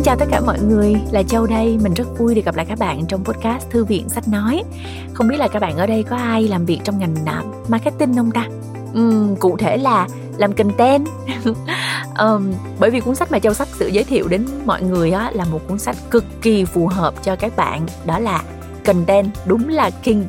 Xin chào tất cả mọi người, là Châu đây. Mình rất vui được gặp lại các bạn trong podcast Thư viện Sách Nói. Không biết là các bạn ở đây có ai làm việc trong ngành uh, marketing không ta? Uhm, cụ thể là làm content. um, bởi vì cuốn sách mà Châu Sách sự giới thiệu đến mọi người á, là một cuốn sách cực kỳ phù hợp cho các bạn. Đó là Content, đúng là king.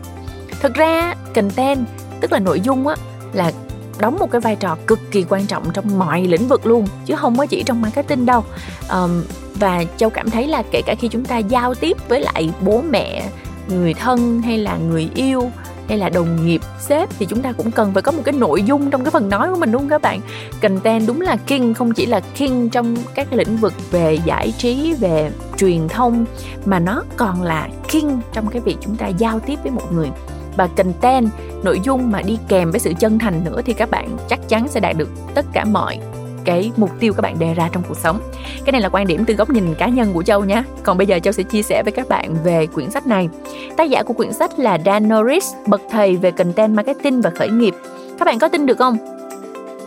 Thực ra content, tức là nội dung á, là đóng một cái vai trò cực kỳ quan trọng trong mọi lĩnh vực luôn chứ không có chỉ trong marketing đâu um, và châu cảm thấy là kể cả khi chúng ta giao tiếp với lại bố mẹ, người thân hay là người yêu hay là đồng nghiệp, sếp thì chúng ta cũng cần phải có một cái nội dung trong cái phần nói của mình, đúng không các bạn? Content đúng là king, không chỉ là king trong các cái lĩnh vực về giải trí, về truyền thông, mà nó còn là king trong cái việc chúng ta giao tiếp với một người. Và content, nội dung mà đi kèm với sự chân thành nữa thì các bạn chắc chắn sẽ đạt được tất cả mọi cái mục tiêu các bạn đề ra trong cuộc sống. Cái này là quan điểm từ góc nhìn cá nhân của châu nhé còn bây giờ châu sẽ chia sẻ với các bạn về quyển sách này. Tác giả của quyển sách là Dan Norris bậc thầy về content marketing và khởi nghiệp. Các bạn có tin được không?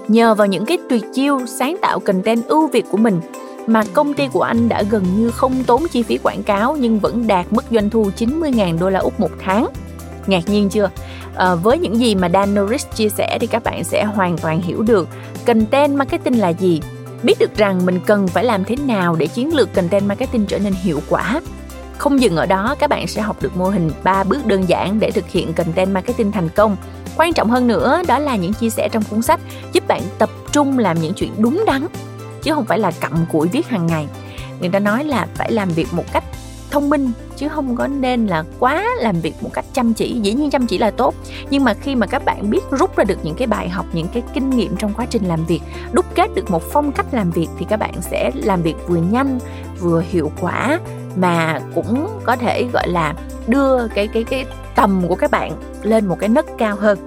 Nhờ vào những cái tuyệt chiêu sáng tạo content ưu việt của mình mà công ty của anh đã gần như không tốn chi phí quảng cáo nhưng vẫn đạt mức doanh thu 90.000 đô la Úc một tháng. Ngạc nhiên chưa? À, với những gì mà Dan Norris chia sẻ thì các bạn sẽ hoàn toàn hiểu được content marketing là gì? Biết được rằng mình cần phải làm thế nào để chiến lược content marketing trở nên hiệu quả. Không dừng ở đó, các bạn sẽ học được mô hình 3 bước đơn giản để thực hiện content marketing thành công. Quan trọng hơn nữa, đó là những chia sẻ trong cuốn sách giúp bạn tập trung làm những chuyện đúng đắn, chứ không phải là cặm cụi viết hàng ngày. Người ta nói là phải làm việc một cách thông minh, chứ không có nên là quá làm việc một cách chăm chỉ. Dĩ nhiên chăm chỉ là tốt, nhưng mà khi mà các bạn biết rút ra được những cái bài học, những cái kinh nghiệm trong quá trình làm việc, đúc kết được một phong cách làm việc thì các bạn sẽ làm việc vừa nhanh, vừa hiệu quả, mà cũng có thể, gọi là, đưa cái cái cái tầm của các bạn lên một cái nấc cao hơn.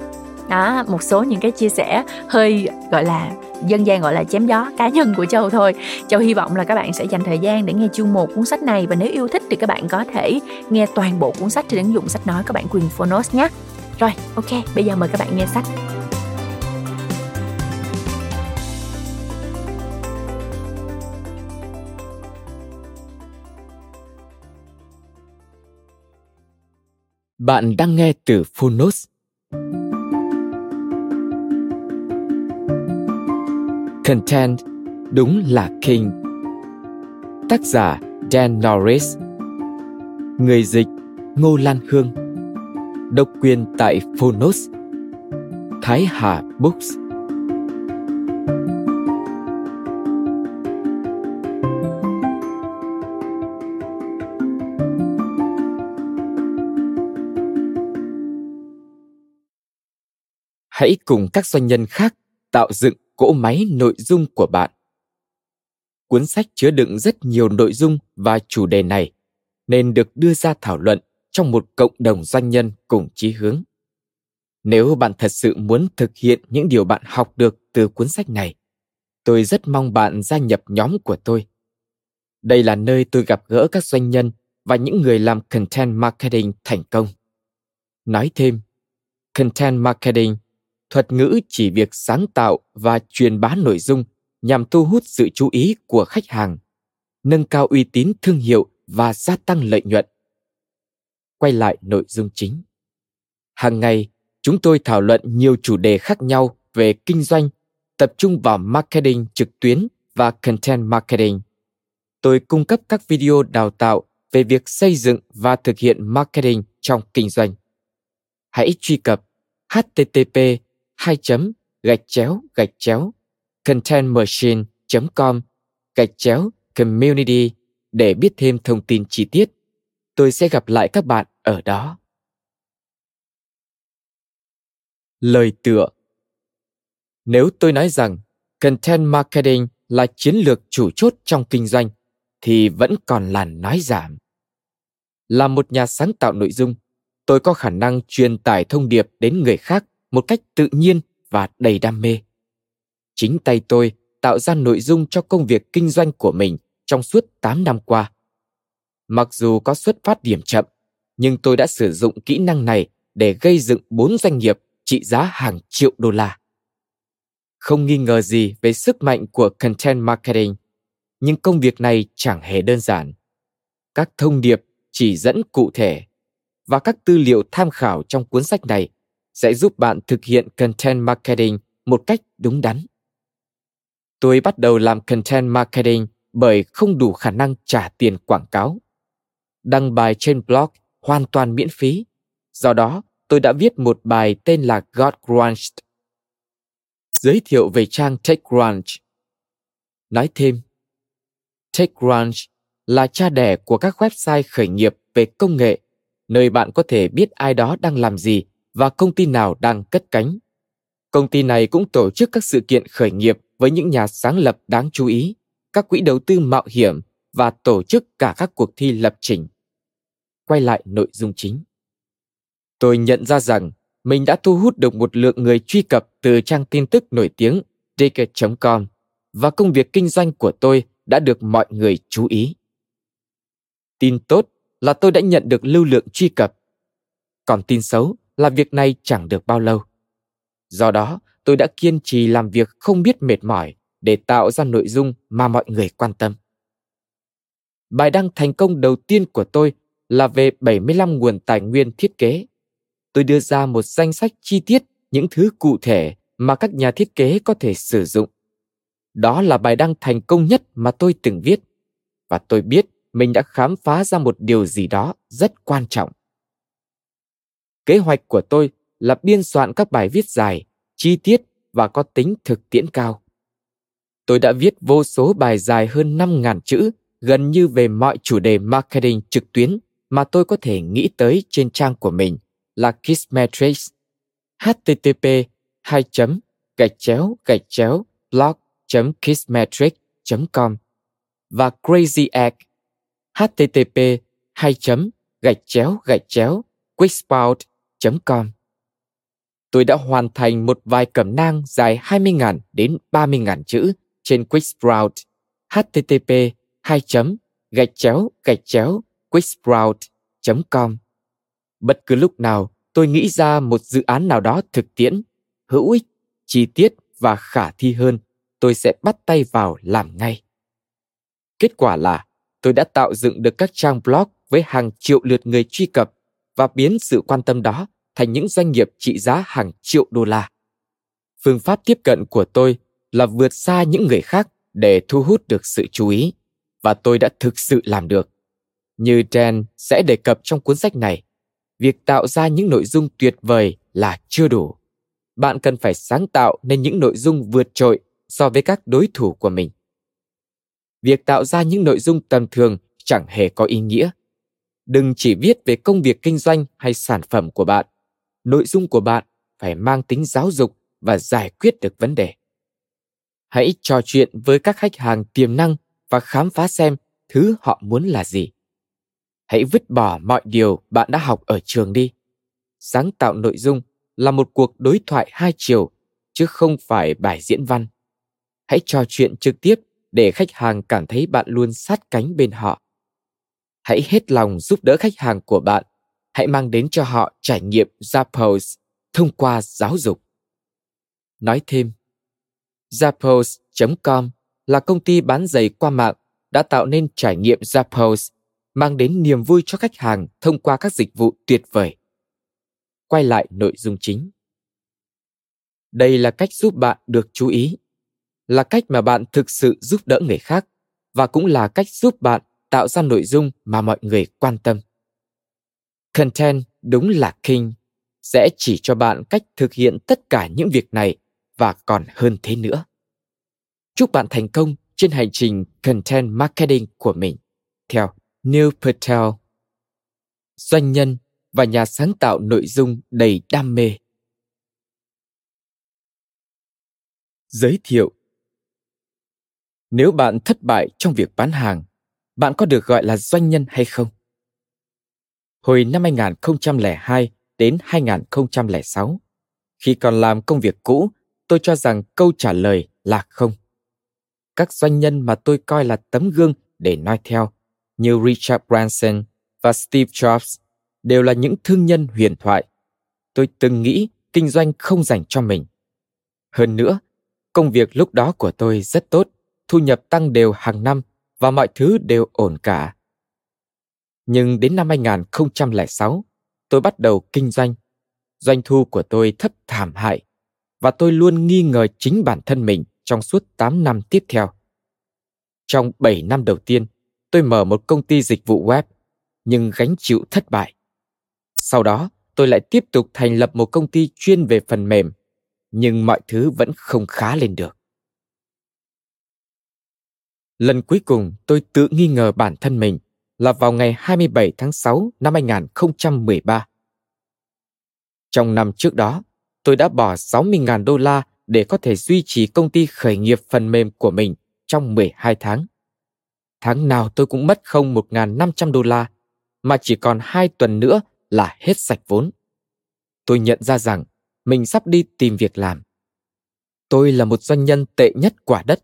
Đó, một số những cái chia sẻ hơi, gọi là dân gian gọi là chém gió cá nhân của châu thôi. Châu hy vọng là các bạn sẽ dành thời gian để nghe chương một cuốn sách này. Và nếu yêu thích thì các bạn có thể nghe toàn bộ cuốn sách trên ứng dụng sách nói các bạn quyền phonos nhé. Rồi, ok, bây giờ mời các bạn nghe sách. Bạn đang nghe từ Phonos. Content, đúng là king. Tác giả, Dan Norris. Người dịch, Ngô Lan Hương. Độc quyền tại Phonos. Thái Hà Books. Hãy cùng các doanh nhân khác tạo dựng cỗ máy nội dung của bạn. Cuốn sách chứa đựng rất nhiều nội dung và chủ đề này nên được đưa ra thảo luận trong một cộng đồng doanh nhân cùng chí hướng. Nếu bạn thật sự muốn thực hiện những điều bạn học được từ cuốn sách này, tôi rất mong bạn gia nhập nhóm của tôi. Đây là nơi tôi gặp gỡ các doanh nhân và những người làm content marketing thành công. Nói thêm, content marketing thuật ngữ chỉ việc sáng tạo và truyền bá nội dung nhằm thu hút sự chú ý của khách hàng, nâng cao uy tín thương hiệu và gia tăng lợi nhuận. Quay lại nội dung chính. Hàng ngày, chúng tôi thảo luận nhiều chủ đề khác nhau về kinh doanh, tập trung vào marketing trực tuyến và content marketing. Tôi cung cấp các video đào tạo về việc xây dựng và thực hiện marketing trong kinh doanh. Hãy truy cập http hai chấm gạch chéo gạch chéo contentmachine.com gạch chéo community để biết thêm thông tin chi tiết. Tôi sẽ gặp lại các bạn ở đó. Lời tựa Nếu tôi nói rằng content marketing là chiến lược chủ chốt trong kinh doanh thì vẫn còn là nói giảm. Là một nhà sáng tạo nội dung, tôi có khả năng truyền tải thông điệp đến người khác một cách tự nhiên và đầy đam mê. Chính tay tôi tạo ra nội dung cho công việc kinh doanh của mình trong suốt 8 năm qua. Mặc dù có xuất phát điểm chậm, nhưng tôi đã sử dụng kỹ năng này để gây dựng bốn doanh nghiệp trị giá hàng triệu đô la. Không nghi ngờ gì về sức mạnh của content marketing. nhưng công việc này chẳng hề đơn giản. Các thông điệp chỉ dẫn cụ thể và các tư liệu tham khảo trong cuốn sách này sẽ giúp bạn thực hiện content marketing một cách đúng đắn. Tôi bắt đầu làm content marketing bởi không đủ khả năng trả tiền quảng cáo. Đăng bài trên blog hoàn toàn miễn phí. Do đó, tôi đã viết một bài tên là God Grunge. Giới thiệu về trang TechCrunch. Nói thêm, TechCrunch là cha đẻ của các website khởi nghiệp về công nghệ, nơi bạn có thể biết ai đó đang làm gì và công ty nào đang cất cánh. Công ty này cũng tổ chức các sự kiện khởi nghiệp với những nhà sáng lập đáng chú ý, các quỹ đầu tư mạo hiểm và tổ chức cả các cuộc thi lập trình. Quay lại nội dung chính. Tôi nhận ra rằng mình đã thu hút được một lượng người truy cập từ trang tin tức nổi tiếng Digger.com và công việc kinh doanh của tôi đã được mọi người chú ý. Tin tốt là tôi đã nhận được lưu lượng truy cập. Còn tin xấu là việc này chẳng được bao lâu. Do đó, tôi đã kiên trì làm việc không biết mệt mỏi để tạo ra nội dung mà mọi người quan tâm. Bài đăng thành công đầu tiên của tôi là về 75 nguồn tài nguyên thiết kế. Tôi đưa ra một danh sách chi tiết những thứ cụ thể mà các nhà thiết kế có thể sử dụng. Đó là bài đăng thành công nhất mà tôi từng viết và tôi biết mình đã khám phá ra một điều gì đó rất quan trọng. Kế hoạch của tôi là biên soạn các bài viết dài, chi tiết và có tính thực tiễn cao. Tôi đã viết vô số bài dài hơn 5.000 chữ gần như về mọi chủ đề marketing trực tuyến mà tôi có thể nghĩ tới trên trang của mình là Kissmetrics http 2 gạch chéo gạch chéo blog kissmetrics com và Crazy Egg http 2 gạch chéo gạch chéo quickspout com Tôi đã hoàn thành một vài cẩm nang dài 20.000 đến 30.000 chữ trên Quicksprout http 2 gạch chéo gạch chéo quicksprout.com Bất cứ lúc nào tôi nghĩ ra một dự án nào đó thực tiễn, hữu ích, chi tiết và khả thi hơn, tôi sẽ bắt tay vào làm ngay. Kết quả là tôi đã tạo dựng được các trang blog với hàng triệu lượt người truy cập và biến sự quan tâm đó thành những doanh nghiệp trị giá hàng triệu đô la. Phương pháp tiếp cận của tôi là vượt xa những người khác để thu hút được sự chú ý và tôi đã thực sự làm được. Như Dan sẽ đề cập trong cuốn sách này, việc tạo ra những nội dung tuyệt vời là chưa đủ. Bạn cần phải sáng tạo nên những nội dung vượt trội so với các đối thủ của mình. Việc tạo ra những nội dung tầm thường chẳng hề có ý nghĩa. Đừng chỉ viết về công việc kinh doanh hay sản phẩm của bạn. Nội dung của bạn phải mang tính giáo dục và giải quyết được vấn đề. Hãy trò chuyện với các khách hàng tiềm năng và khám phá xem thứ họ muốn là gì. Hãy vứt bỏ mọi điều bạn đã học ở trường đi. Sáng tạo nội dung là một cuộc đối thoại hai chiều, chứ không phải bài diễn văn. Hãy trò chuyện trực tiếp để khách hàng cảm thấy bạn luôn sát cánh bên họ. Hãy hết lòng giúp đỡ khách hàng của bạn. Hãy mang đến cho họ trải nghiệm Zappos thông qua giáo dục. Nói thêm, Zappos.com là công ty bán giày qua mạng đã tạo nên trải nghiệm Zappos, mang đến niềm vui cho khách hàng thông qua các dịch vụ tuyệt vời. Quay lại nội dung chính. Đây là cách giúp bạn được chú ý, là cách mà bạn thực sự giúp đỡ người khác và cũng là cách giúp bạn tạo ra nội dung mà mọi người quan tâm. Content đúng là king, sẽ chỉ cho bạn cách thực hiện tất cả những việc này và còn hơn thế nữa. Chúc bạn thành công trên hành trình content marketing của mình theo Neil Patel, doanh nhân và nhà sáng tạo nội dung đầy đam mê. Giới thiệu Nếu bạn thất bại trong việc bán hàng, bạn có được gọi là doanh nhân hay không? Hồi năm 2002 đến 2006, khi còn làm công việc cũ, tôi cho rằng câu trả lời là không các doanh nhân mà tôi coi là tấm gương để noi theo, như Richard Branson và Steve Jobs, đều là những thương nhân huyền thoại. Tôi từng nghĩ kinh doanh không dành cho mình. Hơn nữa, công việc lúc đó của tôi rất tốt, thu nhập tăng đều hàng năm và mọi thứ đều ổn cả. Nhưng đến năm 2006, tôi bắt đầu kinh doanh. Doanh thu của tôi thấp thảm hại và tôi luôn nghi ngờ chính bản thân mình trong suốt 8 năm tiếp theo. Trong 7 năm đầu tiên, tôi mở một công ty dịch vụ web, nhưng gánh chịu thất bại. Sau đó, tôi lại tiếp tục thành lập một công ty chuyên về phần mềm, nhưng mọi thứ vẫn không khá lên được. Lần cuối cùng tôi tự nghi ngờ bản thân mình là vào ngày 27 tháng 6 năm 2013. Trong năm trước đó, tôi đã bỏ 60.000 đô la để có thể duy trì công ty khởi nghiệp phần mềm của mình trong 12 tháng. Tháng nào tôi cũng mất không 1.500 đô la, mà chỉ còn 2 tuần nữa là hết sạch vốn. Tôi nhận ra rằng mình sắp đi tìm việc làm. Tôi là một doanh nhân tệ nhất quả đất.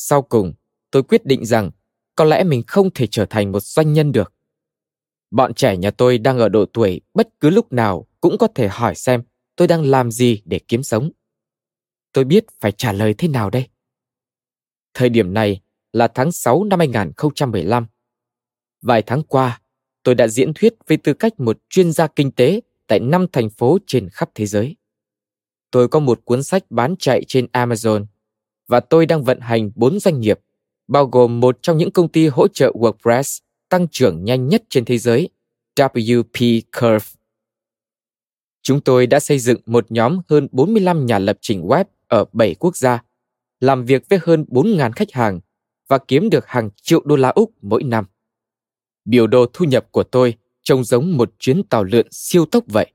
Sau cùng, tôi quyết định rằng có lẽ mình không thể trở thành một doanh nhân được. Bọn trẻ nhà tôi đang ở độ tuổi bất cứ lúc nào cũng có thể hỏi xem tôi đang làm gì để kiếm sống. Tôi biết phải trả lời thế nào đây. Thời điểm này là tháng 6 năm 2015. Vài tháng qua, tôi đã diễn thuyết với tư cách một chuyên gia kinh tế tại năm thành phố trên khắp thế giới. Tôi có một cuốn sách bán chạy trên Amazon và tôi đang vận hành bốn doanh nghiệp, bao gồm một trong những công ty hỗ trợ WordPress tăng trưởng nhanh nhất trên thế giới, WP Curve. Chúng tôi đã xây dựng một nhóm hơn 45 nhà lập trình web ở 7 quốc gia, làm việc với hơn 4.000 khách hàng và kiếm được hàng triệu đô la Úc mỗi năm. Biểu đồ thu nhập của tôi trông giống một chuyến tàu lượn siêu tốc vậy.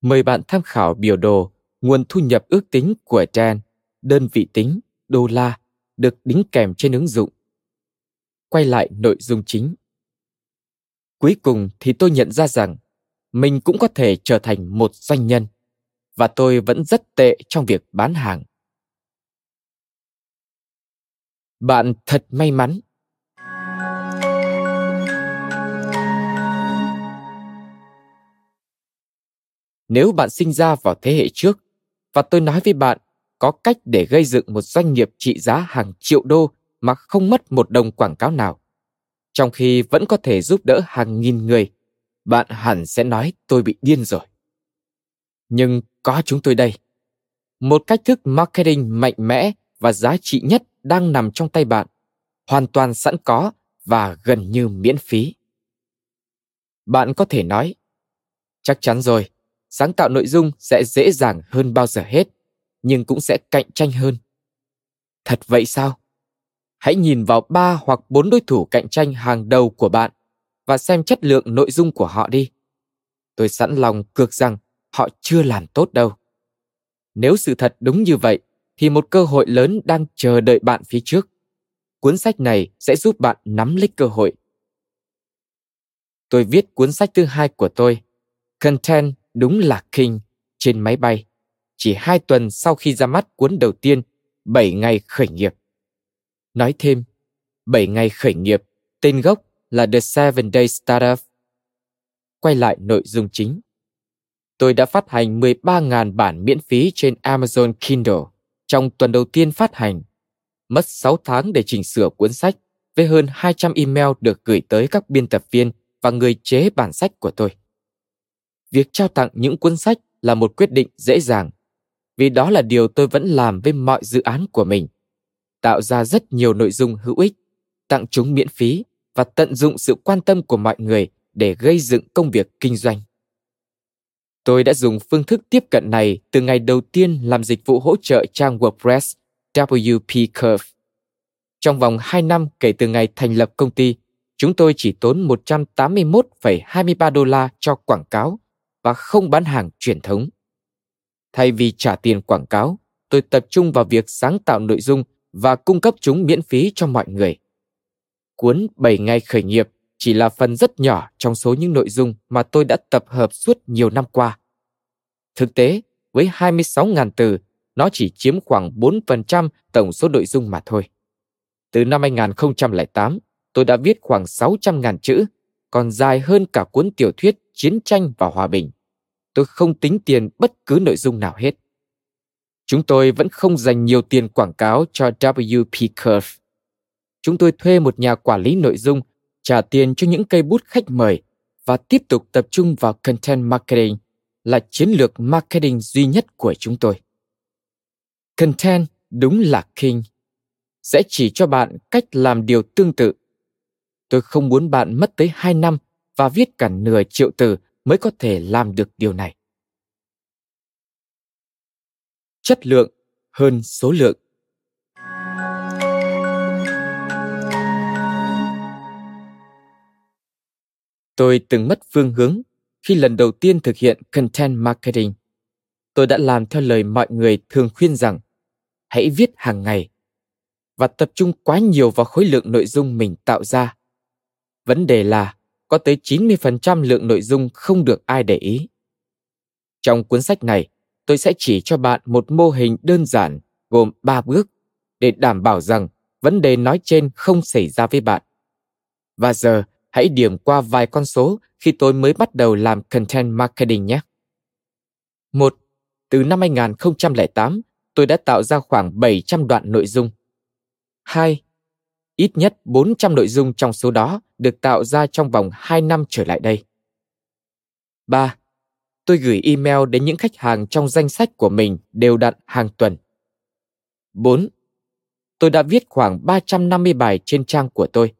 Mời bạn tham khảo biểu đồ nguồn thu nhập ước tính của Dan, đơn vị tính, đô la, được đính kèm trên ứng dụng. Quay lại nội dung chính. Cuối cùng thì tôi nhận ra rằng mình cũng có thể trở thành một doanh nhân và tôi vẫn rất tệ trong việc bán hàng. Bạn thật may mắn nếu bạn sinh ra vào thế hệ trước và tôi nói với bạn có cách để gây dựng một doanh nghiệp trị giá hàng triệu đô mà không mất một đồng quảng cáo nào. Trong khi vẫn có thể giúp đỡ hàng nghìn người, bạn hẳn sẽ nói tôi bị điên rồi. Nhưng có chúng tôi đây. Một cách thức marketing mạnh mẽ và giá trị nhất đang nằm trong tay bạn, hoàn toàn sẵn có và gần như miễn phí. Bạn có thể nói, chắc chắn rồi, sáng tạo nội dung sẽ dễ dàng hơn bao giờ hết nhưng cũng sẽ cạnh tranh hơn. Thật vậy sao? Hãy nhìn vào ba hoặc bốn đối thủ cạnh tranh hàng đầu của bạn và xem chất lượng nội dung của họ đi. Tôi sẵn lòng cược rằng họ chưa làm tốt đâu. Nếu sự thật đúng như vậy thì một cơ hội lớn đang chờ đợi bạn phía trước. Cuốn sách này sẽ giúp bạn nắm lấy cơ hội. Tôi viết cuốn sách thứ hai của tôi. Content đúng là King trên máy bay, chỉ hai tuần sau khi ra mắt cuốn đầu tiên, 7 ngày khởi nghiệp. Nói thêm, 7 ngày khởi nghiệp, tên gốc là The Seven Day Startup. Quay lại nội dung chính. Tôi đã phát hành 13.000 bản miễn phí trên Amazon Kindle trong tuần đầu tiên phát hành. Mất 6 tháng để chỉnh sửa cuốn sách với hơn 200 email được gửi tới các biên tập viên và người chế bản sách của tôi việc trao tặng những cuốn sách là một quyết định dễ dàng vì đó là điều tôi vẫn làm với mọi dự án của mình tạo ra rất nhiều nội dung hữu ích tặng chúng miễn phí và tận dụng sự quan tâm của mọi người để gây dựng công việc kinh doanh tôi đã dùng phương thức tiếp cận này từ ngày đầu tiên làm dịch vụ hỗ trợ trang WordPress WP Curve. Trong vòng 2 năm kể từ ngày thành lập công ty, chúng tôi chỉ tốn 181,23 đô la cho quảng cáo và không bán hàng truyền thống. Thay vì trả tiền quảng cáo, tôi tập trung vào việc sáng tạo nội dung và cung cấp chúng miễn phí cho mọi người. Cuốn 7 ngày khởi nghiệp chỉ là phần rất nhỏ trong số những nội dung mà tôi đã tập hợp suốt nhiều năm qua. Thực tế, với 26.000 từ, nó chỉ chiếm khoảng 4% tổng số nội dung mà thôi. Từ năm 2008, tôi đã viết khoảng 600.000 chữ, còn dài hơn cả cuốn tiểu thuyết chiến tranh và hòa bình. Tôi không tính tiền bất cứ nội dung nào hết. Chúng tôi vẫn không dành nhiều tiền quảng cáo cho WP Curve. chúng tôi thuê một nhà quản lý nội dung, trả tiền cho những cây bút khách mời và tiếp tục tập trung vào content marketing là chiến lược marketing duy nhất của chúng tôi. Content đúng là king. Sẽ chỉ cho bạn cách làm điều tương tự. Tôi không muốn bạn mất tới 2 năm và viết cả nửa triệu từ mới có thể làm được điều này. Chất lượng hơn số lượng. Tôi từng mất phương hướng khi lần đầu tiên thực hiện content marketing. Tôi đã làm theo lời mọi người thường khuyên rằng, hãy viết hàng ngày và tập trung quá nhiều vào khối lượng nội dung mình tạo ra. Vấn đề là có tới 90% lượng nội dung không được ai để ý. Trong cuốn sách này, tôi sẽ chỉ cho bạn một mô hình đơn giản gồm 3 bước để đảm bảo rằng vấn đề nói trên không xảy ra với bạn. Và giờ, hãy điểm qua vài con số khi tôi mới bắt đầu làm content marketing nhé. Một, Từ năm 2008, tôi đã tạo ra khoảng 700 đoạn nội dung. 2. Ít nhất 400 nội dung trong số đó được tạo ra trong vòng 2 năm trở lại đây. 3. Tôi gửi email đến những khách hàng trong danh sách của mình đều đặn hàng tuần. 4. Tôi đã viết khoảng 350 bài trên trang của tôi,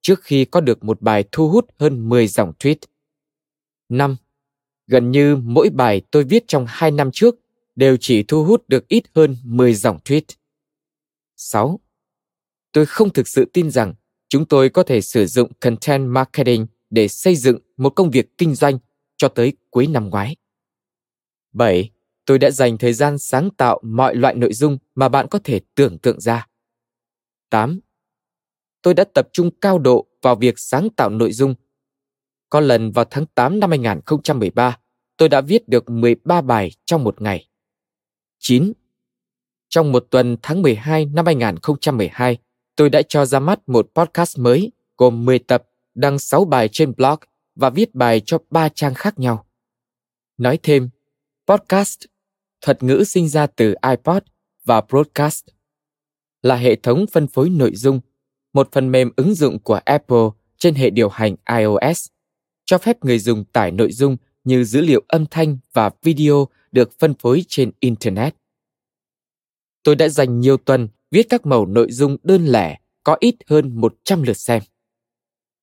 trước khi có được một bài thu hút hơn 10 dòng tweet. 5. Gần như mỗi bài tôi viết trong 2 năm trước đều chỉ thu hút được ít hơn 10 dòng tweet. 6. Tôi không thực sự tin rằng chúng tôi có thể sử dụng content marketing để xây dựng một công việc kinh doanh cho tới cuối năm ngoái. 7. Tôi đã dành thời gian sáng tạo mọi loại nội dung mà bạn có thể tưởng tượng ra. 8. Tôi đã tập trung cao độ vào việc sáng tạo nội dung. Có lần vào tháng 8 năm 2013, tôi đã viết được 13 bài trong một ngày. 9. Trong một tuần tháng 12 năm 2012, tôi đã cho ra mắt một podcast mới gồm 10 tập, đăng 6 bài trên blog và viết bài cho 3 trang khác nhau. Nói thêm, podcast, thuật ngữ sinh ra từ iPod và broadcast, là hệ thống phân phối nội dung, một phần mềm ứng dụng của Apple trên hệ điều hành iOS, cho phép người dùng tải nội dung như dữ liệu âm thanh và video được phân phối trên Internet. Tôi đã dành nhiều tuần viết các màu nội dung đơn lẻ có ít hơn 100 lượt xem.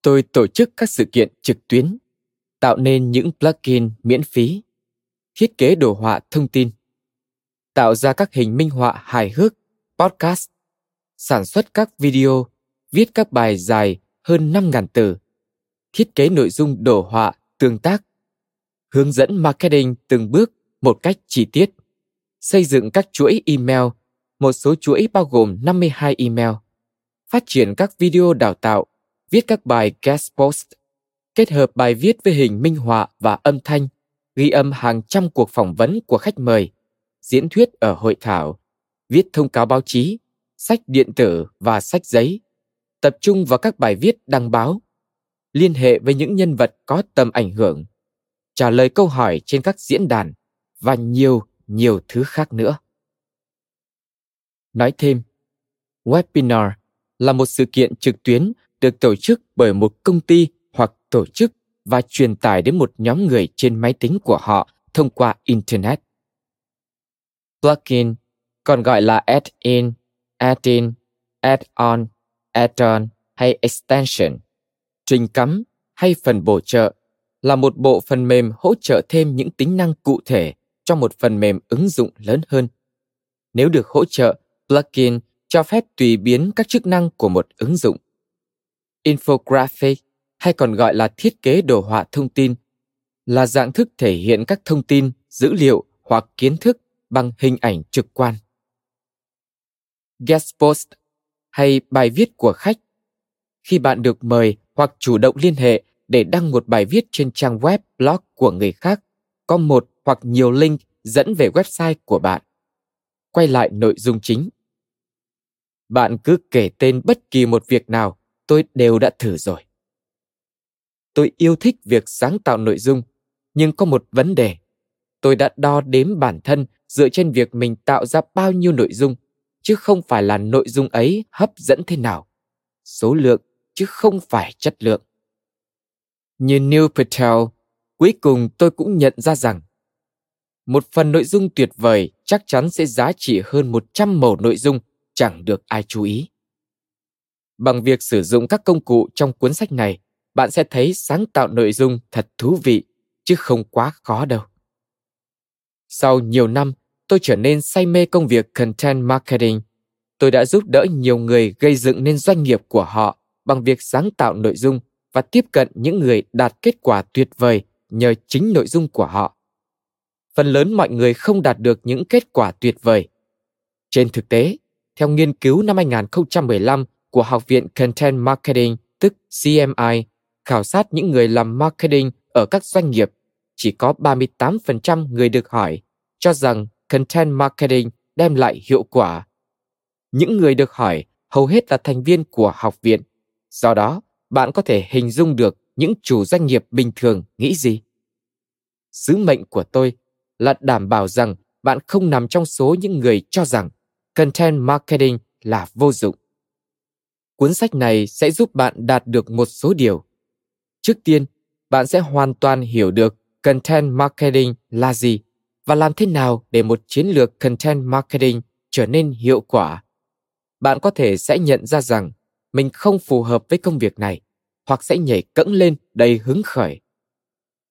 Tôi tổ chức các sự kiện trực tuyến, tạo nên những plugin miễn phí, thiết kế đồ họa thông tin, tạo ra các hình minh họa hài hước, podcast, sản xuất các video, viết các bài dài hơn 5.000 từ, thiết kế nội dung đồ họa, tương tác, hướng dẫn marketing từng bước một cách chi tiết, xây dựng các chuỗi email, một số chuỗi bao gồm 52 email, phát triển các video đào tạo, viết các bài guest post, kết hợp bài viết với hình minh họa và âm thanh, ghi âm hàng trăm cuộc phỏng vấn của khách mời, diễn thuyết ở hội thảo, viết thông cáo báo chí, sách điện tử và sách giấy, tập trung vào các bài viết đăng báo, liên hệ với những nhân vật có tầm ảnh hưởng, trả lời câu hỏi trên các diễn đàn và nhiều, nhiều thứ khác nữa. Nói thêm, webinar là một sự kiện trực tuyến được tổ chức bởi một công ty hoặc tổ chức và truyền tải đến một nhóm người trên máy tính của họ thông qua internet. Plugin, còn gọi là add-in, add-in, add-on, add-on hay extension, trình cắm hay phần bổ trợ là một bộ phần mềm hỗ trợ thêm những tính năng cụ thể cho một phần mềm ứng dụng lớn hơn. Nếu được hỗ trợ, plugin cho phép tùy biến các chức năng của một ứng dụng. Infographic hay còn gọi là thiết kế đồ họa thông tin là dạng thức thể hiện các thông tin, dữ liệu hoặc kiến thức bằng hình ảnh trực quan. Guest post hay bài viết của khách khi bạn được mời hoặc chủ động liên hệ để đăng một bài viết trên trang web blog của người khác có một hoặc nhiều link dẫn về website của bạn quay lại nội dung chính bạn cứ kể tên bất kỳ một việc nào tôi đều đã thử rồi. Tôi yêu thích việc sáng tạo nội dung nhưng có một vấn đề. Tôi đã đo đếm bản thân dựa trên việc mình tạo ra bao nhiêu nội dung chứ không phải là nội dung ấy hấp dẫn thế nào. Số lượng chứ không phải chất lượng. Như Neil Patel, cuối cùng tôi cũng nhận ra rằng một phần nội dung tuyệt vời chắc chắn sẽ giá trị hơn 100 mẩu nội dung chẳng được ai chú ý. Bằng việc sử dụng các công cụ trong cuốn sách này, bạn sẽ thấy sáng tạo nội dung thật thú vị, chứ không quá khó đâu. Sau nhiều năm, tôi trở nên say mê công việc content marketing. Tôi đã giúp đỡ nhiều người gây dựng nên doanh nghiệp của họ bằng việc sáng tạo nội dung và tiếp cận những người đạt kết quả tuyệt vời nhờ chính nội dung của họ. Phần lớn mọi người không đạt được những kết quả tuyệt vời. Trên thực tế, theo nghiên cứu năm 2015 của Học viện Content Marketing, tức CMI, khảo sát những người làm marketing ở các doanh nghiệp, chỉ có 38% người được hỏi cho rằng content marketing đem lại hiệu quả. Những người được hỏi hầu hết là thành viên của học viện. Do đó, bạn có thể hình dung được những chủ doanh nghiệp bình thường nghĩ gì. Sứ mệnh của tôi là đảm bảo rằng bạn không nằm trong số những người cho rằng content marketing là vô dụng. Cuốn sách này sẽ giúp bạn đạt được một số điều. Trước tiên, bạn sẽ hoàn toàn hiểu được content marketing là gì và làm thế nào để một chiến lược content marketing trở nên hiệu quả. Bạn có thể sẽ nhận ra rằng mình không phù hợp với công việc này hoặc sẽ nhảy cẫng lên đầy hứng khởi.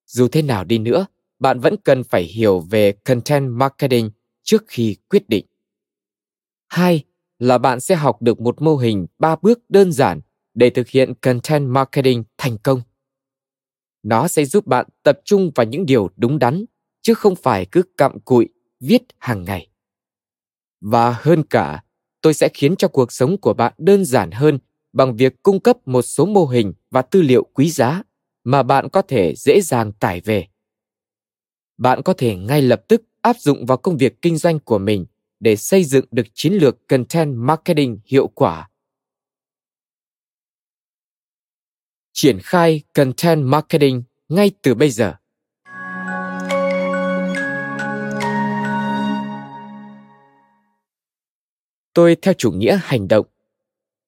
Dù thế nào đi nữa, bạn vẫn cần phải hiểu về content marketing trước khi quyết định. Hai là bạn sẽ học được một mô hình ba bước đơn giản để thực hiện content marketing thành công. Nó sẽ giúp bạn tập trung vào những điều đúng đắn, chứ không phải cứ cặm cụi viết hàng ngày. Và hơn cả, tôi sẽ khiến cho cuộc sống của bạn đơn giản hơn bằng việc cung cấp một số mô hình và tư liệu quý giá mà bạn có thể dễ dàng tải về. Bạn có thể ngay lập tức áp dụng vào công việc kinh doanh của mình để xây dựng được chiến lược content marketing hiệu quả. Triển khai content marketing ngay từ bây giờ. Tôi theo chủ nghĩa hành động.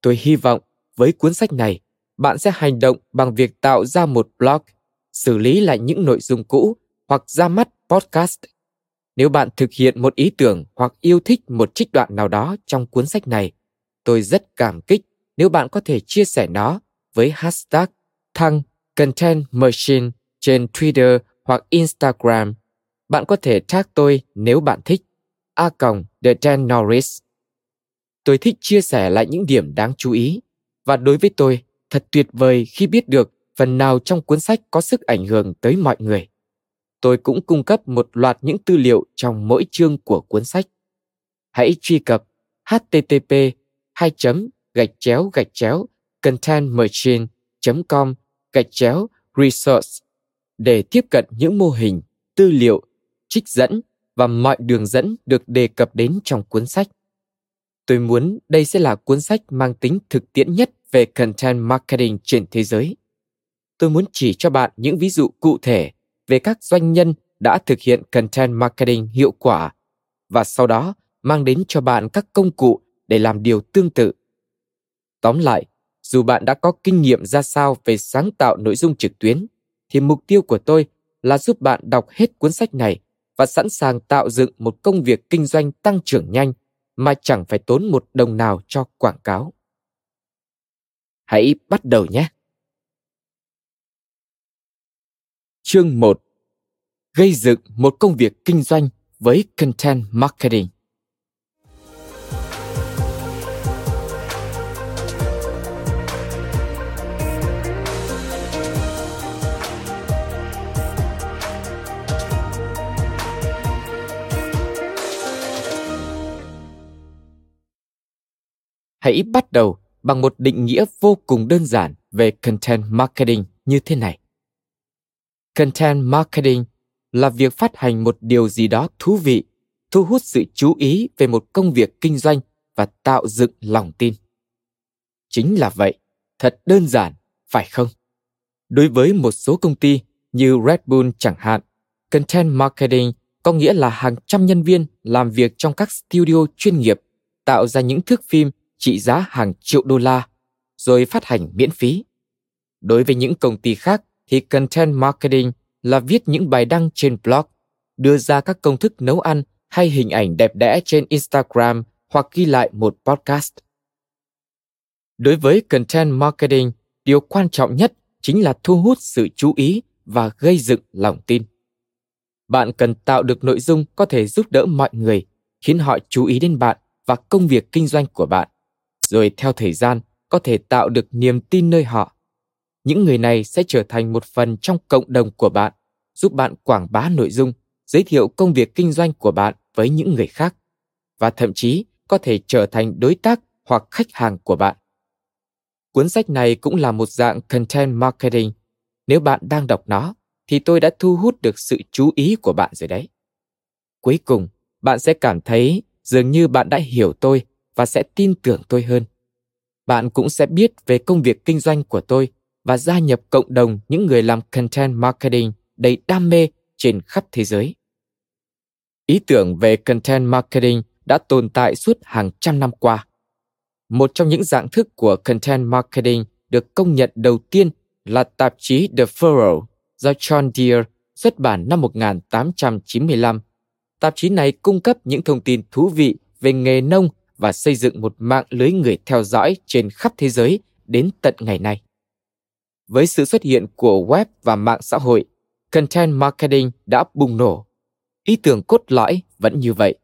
Tôi hy vọng với cuốn sách này, bạn sẽ hành động bằng việc tạo ra một blog, xử lý lại những nội dung cũ hoặc ra mắt podcast nếu bạn thực hiện một ý tưởng hoặc yêu thích một trích đoạn nào đó trong cuốn sách này, tôi rất cảm kích nếu bạn có thể chia sẻ nó với hashtag thăng content machine trên Twitter hoặc Instagram. Bạn có thể tag tôi nếu bạn thích. A còng The Dan Norris. Tôi thích chia sẻ lại những điểm đáng chú ý và đối với tôi thật tuyệt vời khi biết được phần nào trong cuốn sách có sức ảnh hưởng tới mọi người tôi cũng cung cấp một loạt những tư liệu trong mỗi chương của cuốn sách. Hãy truy cập http 2 gạch chéo gạch chéo contentmachine com gạch chéo resource để tiếp cận những mô hình, tư liệu, trích dẫn và mọi đường dẫn được đề cập đến trong cuốn sách. Tôi muốn đây sẽ là cuốn sách mang tính thực tiễn nhất về content marketing trên thế giới. Tôi muốn chỉ cho bạn những ví dụ cụ thể về các doanh nhân đã thực hiện content marketing hiệu quả và sau đó mang đến cho bạn các công cụ để làm điều tương tự. Tóm lại, dù bạn đã có kinh nghiệm ra sao về sáng tạo nội dung trực tuyến, thì mục tiêu của tôi là giúp bạn đọc hết cuốn sách này và sẵn sàng tạo dựng một công việc kinh doanh tăng trưởng nhanh mà chẳng phải tốn một đồng nào cho quảng cáo. Hãy bắt đầu nhé! Chương 1 Gây dựng một công việc kinh doanh với Content Marketing. Hãy bắt đầu bằng một định nghĩa vô cùng đơn giản về content marketing như thế này content marketing là việc phát hành một điều gì đó thú vị, thu hút sự chú ý về một công việc kinh doanh và tạo dựng lòng tin chính là vậy, thật đơn giản, phải không đối với một số công ty như red bull chẳng hạn, content marketing có nghĩa là hàng trăm nhân viên làm việc trong các studio chuyên nghiệp, tạo ra những thước phim trị giá hàng triệu đô la, rồi phát hành miễn phí. Đối với những công ty khác thì content marketing là viết những bài đăng trên blog, đưa ra các công thức nấu ăn hay hình ảnh đẹp đẽ trên Instagram hoặc ghi lại một podcast. Đối với content marketing, điều quan trọng nhất chính là thu hút sự chú ý và gây dựng lòng tin. Bạn cần tạo được nội dung có thể giúp đỡ mọi người, khiến họ chú ý đến bạn và công việc kinh doanh của bạn. Rồi theo thời gian, có thể tạo được niềm tin nơi họ. Những người này sẽ trở thành một phần trong cộng đồng của bạn, giúp bạn quảng bá nội dung, giới thiệu công việc kinh doanh của bạn với những người khác và thậm chí có thể trở thành đối tác hoặc khách hàng của bạn. Cuốn sách này cũng là một dạng content marketing. Nếu bạn đang đọc nó, thì tôi đã thu hút được sự chú ý của bạn rồi đấy. Cuối cùng, bạn sẽ cảm thấy dường như bạn đã hiểu tôi và sẽ tin tưởng tôi hơn. Bạn cũng sẽ biết về công việc kinh doanh của tôi và gia nhập cộng đồng những người làm content marketing đầy đam mê trên khắp thế giới. Ý tưởng về content marketing đã tồn tại suốt hàng trăm năm qua. Một trong những dạng thức của content marketing được công nhận đầu tiên là tạp chí The Furrow do John Deere xuất bản năm 1895. Tạp chí này cung cấp những thông tin thú vị về nghề nông và xây dựng một mạng lưới người theo dõi trên khắp thế giới đến tận ngày nay. Với sự xuất hiện của web và mạng xã hội, content marketing đã bùng nổ. Ý tưởng cốt lõi vẫn như vậy,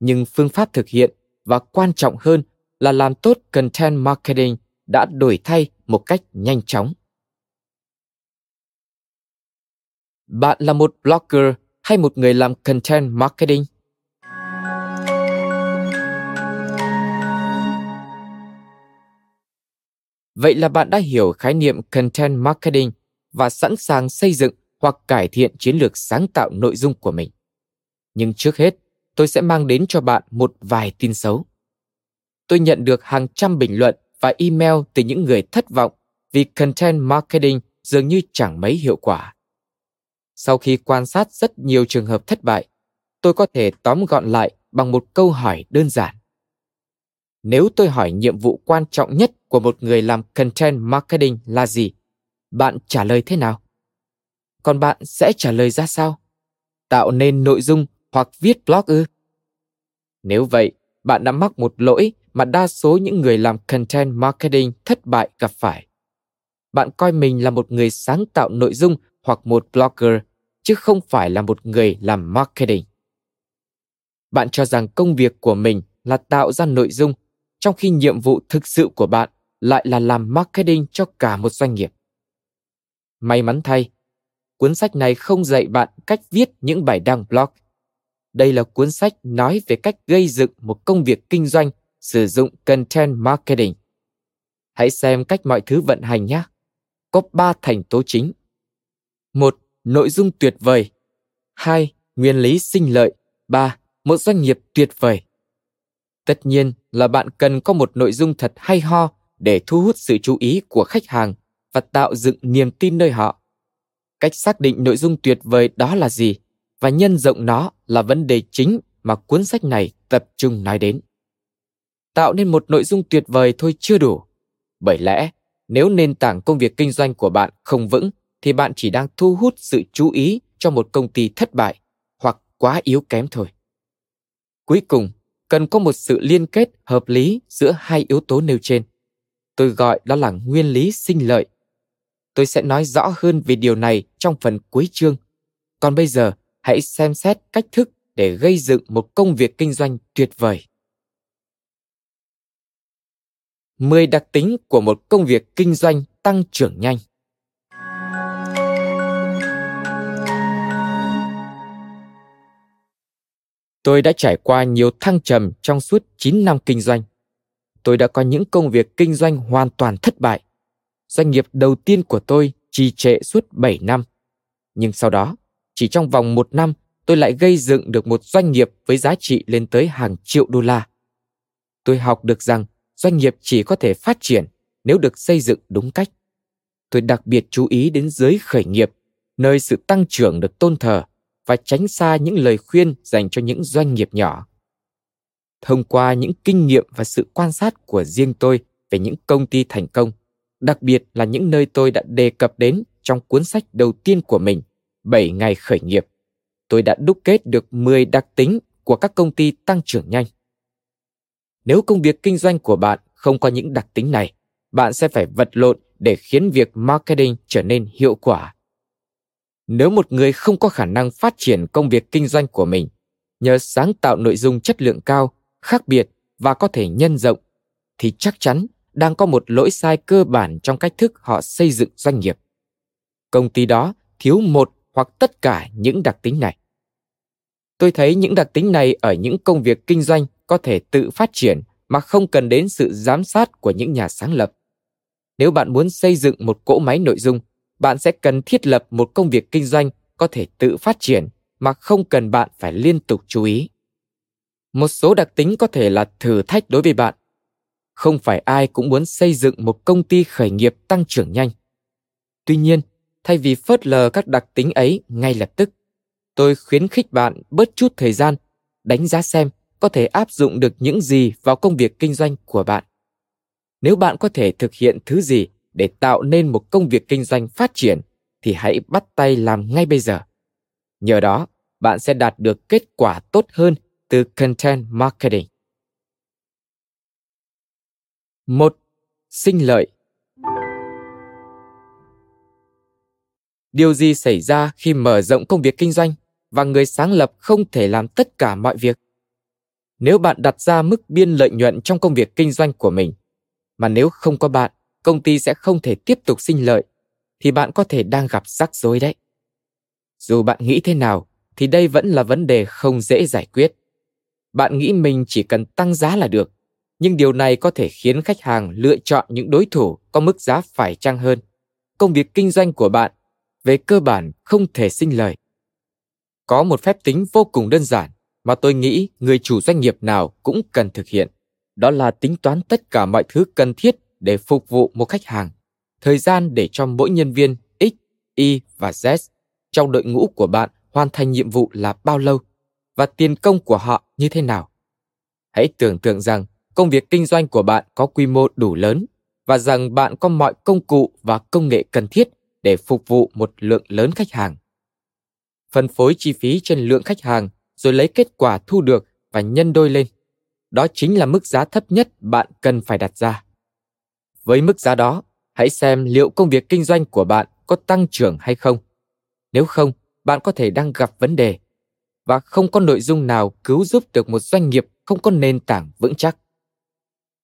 nhưng phương pháp thực hiện và quan trọng hơn là làm tốt content marketing đã đổi thay một cách nhanh chóng. Bạn là một blogger hay một người làm content marketing? Vậy là bạn đã hiểu khái niệm content marketing và sẵn sàng xây dựng hoặc cải thiện chiến lược sáng tạo nội dung của mình. Nhưng trước hết, tôi sẽ mang đến cho bạn một vài tin xấu. Tôi nhận được hàng trăm bình luận và email từ những người thất vọng vì content marketing dường như chẳng mấy hiệu quả. Sau khi quan sát rất nhiều trường hợp thất bại, tôi có thể tóm gọn lại bằng một câu hỏi đơn giản. Nếu tôi hỏi nhiệm vụ quan trọng nhất của một người làm content marketing là gì, bạn trả lời thế nào? Còn bạn sẽ trả lời ra sao? Tạo nên nội dung hoặc viết blog ư? Nếu vậy, bạn đã mắc một lỗi mà đa số những người làm content marketing thất bại gặp phải. Bạn coi mình là một người sáng tạo nội dung hoặc một blogger, chứ không phải là một người làm marketing. Bạn cho rằng công việc của mình là tạo ra nội dung, trong khi nhiệm vụ thực sự của bạn lại là làm marketing cho cả một doanh nghiệp. May mắn thay, cuốn sách này không dạy bạn cách viết những bài đăng blog. Đây là cuốn sách nói về cách gây dựng một công việc kinh doanh sử dụng content marketing. Hãy xem cách mọi thứ vận hành nhé. Có 3 thành tố chính. một Nội dung tuyệt vời. 2. Nguyên lý sinh lợi. 3. Một doanh nghiệp tuyệt vời. Tất nhiên là bạn cần có một nội dung thật hay ho để thu hút sự chú ý của khách hàng và tạo dựng niềm tin nơi họ. Cách xác định nội dung tuyệt vời đó là gì và nhân rộng nó là vấn đề chính mà cuốn sách này tập trung nói đến. Tạo nên một nội dung tuyệt vời thôi chưa đủ. Bởi lẽ, nếu nền tảng công việc kinh doanh của bạn không vững thì bạn chỉ đang thu hút sự chú ý cho một công ty thất bại hoặc quá yếu kém thôi. Cuối cùng, cần có một sự liên kết hợp lý giữa hai yếu tố nêu trên. Tôi gọi đó là nguyên lý sinh lợi. Tôi sẽ nói rõ hơn về điều này trong phần cuối chương. Còn bây giờ, hãy xem xét cách thức để gây dựng một công việc kinh doanh tuyệt vời. 10 đặc tính của một công việc kinh doanh tăng trưởng nhanh. Tôi đã trải qua nhiều thăng trầm trong suốt 9 năm kinh doanh. Tôi đã có những công việc kinh doanh hoàn toàn thất bại. Doanh nghiệp đầu tiên của tôi trì trệ suốt 7 năm. Nhưng sau đó, chỉ trong vòng một năm, tôi lại gây dựng được một doanh nghiệp với giá trị lên tới hàng triệu đô la. Tôi học được rằng doanh nghiệp chỉ có thể phát triển nếu được xây dựng đúng cách. Tôi đặc biệt chú ý đến giới khởi nghiệp, nơi sự tăng trưởng được tôn thờ và tránh xa những lời khuyên dành cho những doanh nghiệp nhỏ. Thông qua những kinh nghiệm và sự quan sát của riêng tôi về những công ty thành công, đặc biệt là những nơi tôi đã đề cập đến trong cuốn sách đầu tiên của mình, 7 ngày khởi nghiệp. Tôi đã đúc kết được 10 đặc tính của các công ty tăng trưởng nhanh. Nếu công việc kinh doanh của bạn không có những đặc tính này, bạn sẽ phải vật lộn để khiến việc marketing trở nên hiệu quả. Nếu một người không có khả năng phát triển công việc kinh doanh của mình nhờ sáng tạo nội dung chất lượng cao, khác biệt và có thể nhân rộng thì chắc chắn đang có một lỗi sai cơ bản trong cách thức họ xây dựng doanh nghiệp. Công ty đó thiếu một hoặc tất cả những đặc tính này. Tôi thấy những đặc tính này ở những công việc kinh doanh có thể tự phát triển mà không cần đến sự giám sát của những nhà sáng lập. Nếu bạn muốn xây dựng một cỗ máy nội dung, bạn sẽ cần thiết lập một công việc kinh doanh có thể tự phát triển mà không cần bạn phải liên tục chú ý. Một số đặc tính có thể là thử thách đối với bạn. Không phải ai cũng muốn xây dựng một công ty khởi nghiệp tăng trưởng nhanh. Tuy nhiên, thay vì phớt lờ các đặc tính ấy ngay lập tức, tôi khuyến khích bạn bớt chút thời gian đánh giá xem có thể áp dụng được những gì vào công việc kinh doanh của bạn nếu bạn có thể thực hiện thứ gì để tạo nên một công việc kinh doanh phát triển, thì hãy bắt tay làm ngay bây giờ. Nhờ đó, bạn sẽ đạt được kết quả tốt hơn từ content marketing. Một, sinh lợi. Điều gì xảy ra khi mở rộng công việc kinh doanh và người sáng lập không thể làm tất cả mọi việc? Nếu bạn đặt ra mức biên lợi nhuận trong công việc kinh doanh của mình, mà nếu không có bạn công ty sẽ không thể tiếp tục sinh lợi, thì bạn có thể đang gặp rắc rối đấy. Dù bạn nghĩ thế nào, thì đây vẫn là vấn đề không dễ giải quyết. Bạn nghĩ mình chỉ cần tăng giá là được, nhưng điều này có thể khiến khách hàng lựa chọn những đối thủ có mức giá phải chăng hơn. Công việc kinh doanh của bạn về cơ bản không thể sinh lời có một phép tính vô cùng đơn giản mà tôi nghĩ người chủ doanh nghiệp nào cũng cần thực hiện, đó là tính toán tất cả mọi thứ cần thiết để phục vụ một khách hàng, thời gian để cho mỗi nhân viên x, y và z trong đội ngũ của bạn hoàn thành nhiệm vụ là bao lâu và tiền công của họ như thế nào hãy tưởng tượng rằng công việc kinh doanh của bạn có quy mô đủ lớn và rằng bạn có mọi công cụ và công nghệ cần thiết để phục vụ một lượng lớn khách hàng phân phối chi phí trên lượng khách hàng rồi lấy kết quả thu được và nhân đôi lên. Đó chính là mức giá thấp nhất bạn cần phải đặt ra. Với mức giá đó, hãy xem liệu công việc kinh doanh của bạn có tăng trưởng hay không. Nếu không, bạn có thể đang gặp vấn đề và không có nội dung nào cứu giúp được một doanh nghiệp không có nền tảng vững chắc.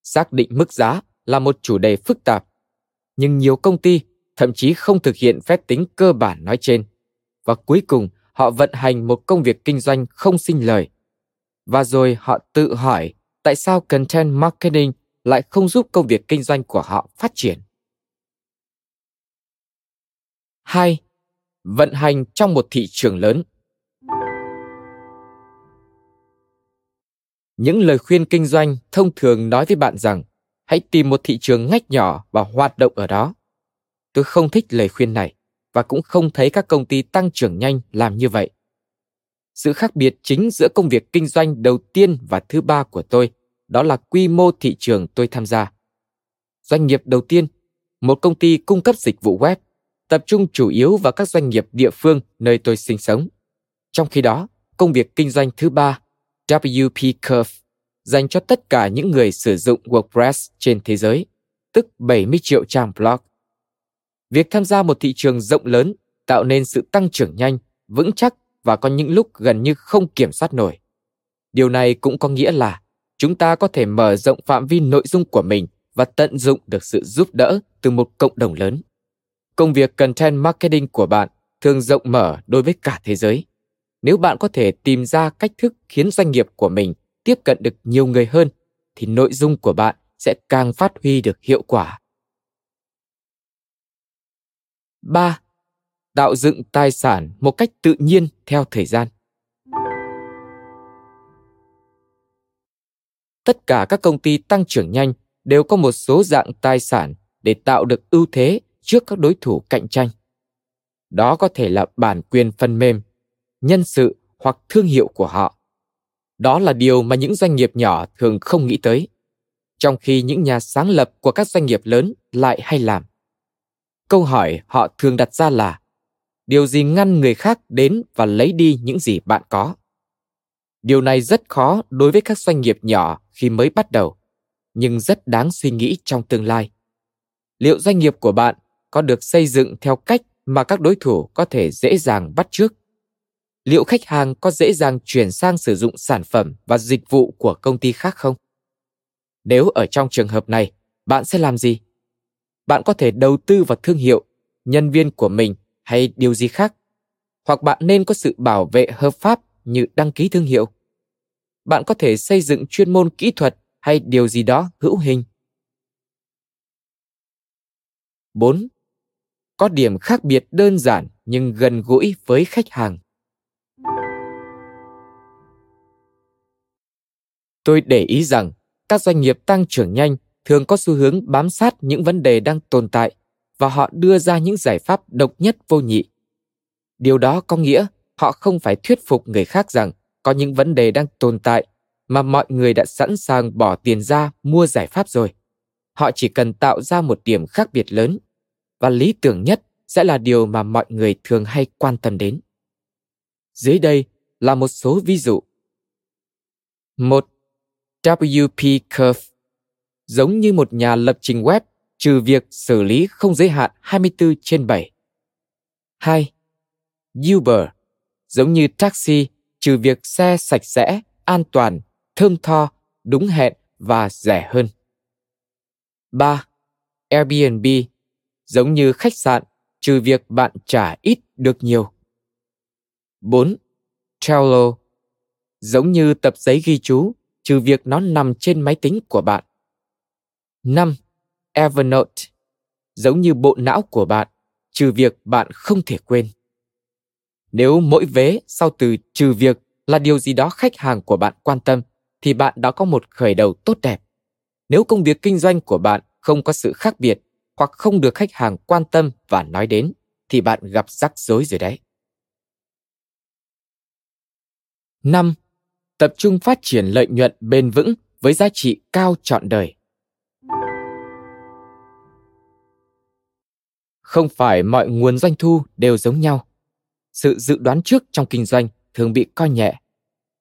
Xác định mức giá là một chủ đề phức tạp, nhưng nhiều công ty thậm chí không thực hiện phép tính cơ bản nói trên và cuối cùng họ vận hành một công việc kinh doanh không sinh lời. Và rồi họ tự hỏi tại sao content marketing lại không giúp công việc kinh doanh của họ phát triển. 2. Vận hành trong một thị trường lớn. Những lời khuyên kinh doanh thông thường nói với bạn rằng, hãy tìm một thị trường ngách nhỏ và hoạt động ở đó. Tôi không thích lời khuyên này và cũng không thấy các công ty tăng trưởng nhanh làm như vậy. Sự khác biệt chính giữa công việc kinh doanh đầu tiên và thứ ba của tôi đó là quy mô thị trường tôi tham gia. Doanh nghiệp đầu tiên, một công ty cung cấp dịch vụ web, tập trung chủ yếu vào các doanh nghiệp địa phương nơi tôi sinh sống. Trong khi đó, công việc kinh doanh thứ ba, WP Curve, dành cho tất cả những người sử dụng WordPress trên thế giới, tức 70 triệu trang blog việc tham gia một thị trường rộng lớn tạo nên sự tăng trưởng nhanh vững chắc và có những lúc gần như không kiểm soát nổi điều này cũng có nghĩa là chúng ta có thể mở rộng phạm vi nội dung của mình và tận dụng được sự giúp đỡ từ một cộng đồng lớn công việc content marketing của bạn thường rộng mở đối với cả thế giới nếu bạn có thể tìm ra cách thức khiến doanh nghiệp của mình tiếp cận được nhiều người hơn, thì nội dung của bạn sẽ càng phát huy được hiệu quả 3. Tạo dựng tài sản một cách tự nhiên theo thời gian. Tất cả các công ty tăng trưởng nhanh đều có một số dạng tài sản để tạo được ưu thế trước các đối thủ cạnh tranh. Đó có thể là bản quyền phần mềm, nhân sự hoặc thương hiệu của họ. Đó là điều mà những doanh nghiệp nhỏ thường không nghĩ tới. trong khi những nhà sáng lập của các doanh nghiệp lớn lại hay làm. Câu hỏi họ thường đặt ra là điều gì ngăn người khác đến và lấy đi những gì bạn có? Điều này rất khó đối với các doanh nghiệp nhỏ khi mới bắt đầu, nhưng rất đáng suy nghĩ trong tương lai. Liệu doanh nghiệp của bạn có được xây dựng theo cách mà các đối thủ có thể dễ dàng bắt chước? Liệu khách hàng có dễ dàng chuyển sang sử dụng sản phẩm và dịch vụ của công ty khác không? Nếu ở trong trường hợp này, bạn sẽ làm gì? Bạn có thể đầu tư vào thương hiệu, nhân viên của mình hay điều gì khác? Hoặc bạn nên có sự bảo vệ hợp pháp như đăng ký thương hiệu. Bạn có thể xây dựng chuyên môn kỹ thuật hay điều gì đó hữu hình. 4. Có điểm khác biệt đơn giản nhưng gần gũi với khách hàng. Tôi để ý rằng, các doanh nghiệp tăng trưởng nhanh thường có xu hướng bám sát những vấn đề đang tồn tại và họ đưa ra những giải pháp độc nhất vô nhị. Điều đó có nghĩa họ không phải thuyết phục người khác rằng có những vấn đề đang tồn tại mà mọi người đã sẵn sàng bỏ tiền ra mua giải pháp rồi. Họ chỉ cần tạo ra một điểm khác biệt lớn và lý tưởng nhất sẽ là điều mà mọi người thường hay quan tâm đến. Dưới đây là một số ví dụ. Một, WP Curve giống như một nhà lập trình web trừ việc xử lý không giới hạn 24 trên 7. 2. Uber giống như taxi trừ việc xe sạch sẽ, an toàn, thơm tho, đúng hẹn và rẻ hơn. 3. Airbnb giống như khách sạn trừ việc bạn trả ít được nhiều. 4. Trello giống như tập giấy ghi chú trừ việc nó nằm trên máy tính của bạn. 5. Evernote giống như bộ não của bạn, trừ việc bạn không thể quên. Nếu mỗi vế sau từ trừ việc là điều gì đó khách hàng của bạn quan tâm, thì bạn đã có một khởi đầu tốt đẹp. Nếu công việc kinh doanh của bạn không có sự khác biệt hoặc không được khách hàng quan tâm và nói đến, thì bạn gặp rắc rối rồi đấy. 5 tập trung phát triển lợi nhuận bền vững với giá trị cao trọn đời. Không phải mọi nguồn doanh thu đều giống nhau. Sự dự đoán trước trong kinh doanh thường bị coi nhẹ.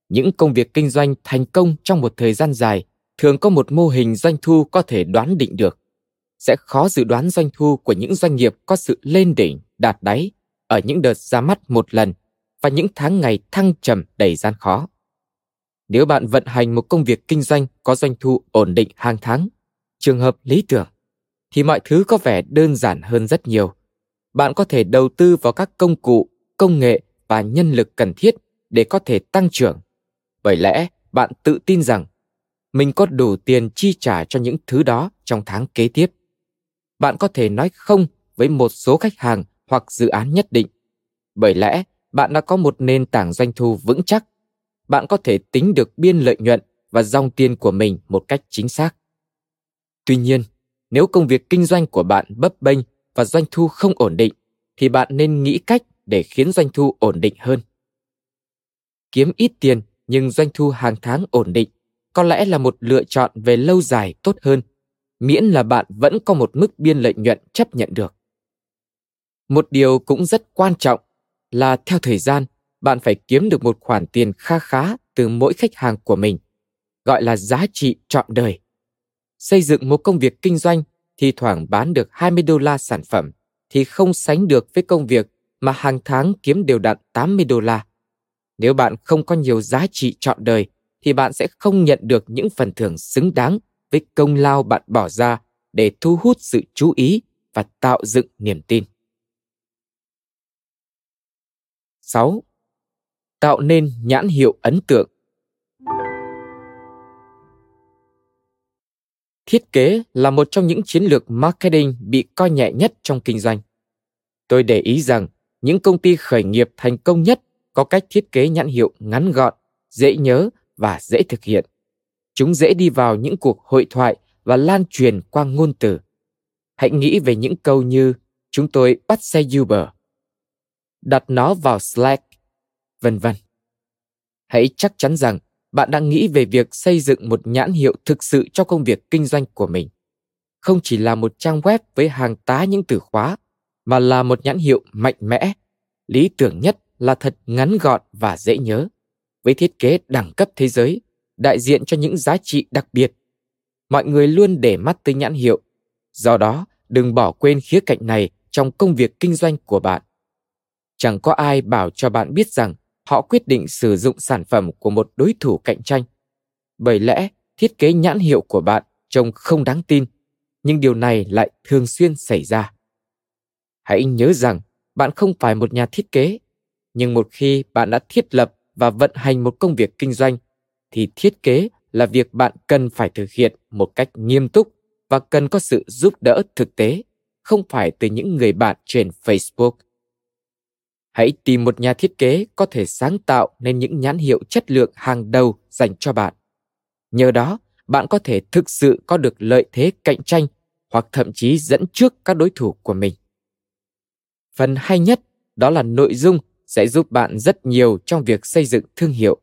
Những công việc kinh doanh thành công trong một thời gian dài thường có một mô hình doanh thu có thể đoán định được. Sẽ khó dự đoán doanh thu của những doanh nghiệp có sự lên đỉnh, đạt đáy ở những đợt ra mắt một lần và những tháng ngày thăng trầm đầy gian khó. Nếu bạn vận hành một công việc kinh doanh có doanh thu ổn định hàng tháng, trường hợp lý tưởng, thì mọi thứ có vẻ đơn giản hơn rất nhiều. Bạn có thể đầu tư vào các công cụ, công nghệ và nhân lực cần thiết để có thể tăng trưởng. Bởi lẽ, bạn tự tin rằng mình có đủ tiền chi trả cho những thứ đó trong tháng kế tiếp. Bạn có thể nói không với một số khách hàng hoặc dự án nhất định. Bởi lẽ, bạn đã có một nền tảng doanh thu vững chắc bạn có thể tính được biên lợi nhuận và dòng tiền của mình một cách chính xác. Tuy nhiên, nếu công việc kinh doanh của bạn bấp bênh và doanh thu không ổn định, thì bạn nên nghĩ cách để khiến doanh thu ổn định hơn. Kiếm ít tiền nhưng doanh thu hàng tháng ổn định có lẽ là một lựa chọn về lâu dài tốt hơn, miễn là bạn vẫn có một mức biên lợi nhuận chấp nhận được. Một điều cũng rất quan trọng là theo thời gian bạn phải kiếm được một khoản tiền kha khá từ mỗi khách hàng của mình, gọi là giá trị trọn đời. Xây dựng một công việc kinh doanh thì thoảng bán được 20 đô la sản phẩm thì không sánh được với công việc mà hàng tháng kiếm đều đặn 80 đô la. Nếu bạn không có nhiều giá trị trọn đời, thì bạn sẽ không nhận được những phần thưởng xứng đáng với công lao bạn bỏ ra để thu hút sự chú ý và tạo dựng niềm tin. 6 tạo nên nhãn hiệu ấn tượng. Thiết kế là một trong những chiến lược marketing bị coi nhẹ nhất trong kinh doanh. Tôi để ý rằng những công ty khởi nghiệp thành công nhất có cách thiết kế nhãn hiệu ngắn gọn, dễ nhớ và dễ thực hiện. Chúng dễ đi vào những cuộc hội thoại và lan truyền qua ngôn từ. Hãy nghĩ về những câu như chúng tôi bắt xe Uber, đặt nó vào Slack, vân vân. Hãy chắc chắn rằng bạn đang nghĩ về việc xây dựng một nhãn hiệu thực sự cho công việc kinh doanh của mình. Không chỉ là một trang web với hàng tá những từ khóa, mà là một nhãn hiệu mạnh mẽ, lý tưởng nhất là thật ngắn gọn và dễ nhớ, với thiết kế đẳng cấp thế giới, đại diện cho những giá trị đặc biệt. Mọi người luôn để mắt tới nhãn hiệu, do đó đừng bỏ quên khía cạnh này trong công việc kinh doanh của bạn. Chẳng có ai bảo cho bạn biết rằng họ quyết định sử dụng sản phẩm của một đối thủ cạnh tranh. Bởi lẽ, thiết kế nhãn hiệu của bạn trông không đáng tin, nhưng điều này lại thường xuyên xảy ra. Hãy nhớ rằng bạn không phải một nhà thiết kế, nhưng một khi bạn đã thiết lập và vận hành một công việc kinh doanh thì thiết kế là việc bạn cần phải thực hiện một cách nghiêm túc và cần có sự giúp đỡ thực tế, không phải từ những người bạn trên Facebook. Hãy tìm một nhà thiết kế có thể sáng tạo nên những nhãn hiệu chất lượng hàng đầu dành cho bạn. Nhờ đó, bạn có thể thực sự có được lợi thế cạnh tranh hoặc thậm chí dẫn trước các đối thủ của mình. Phần hay nhất đó là nội dung sẽ giúp bạn rất nhiều trong việc xây dựng thương hiệu.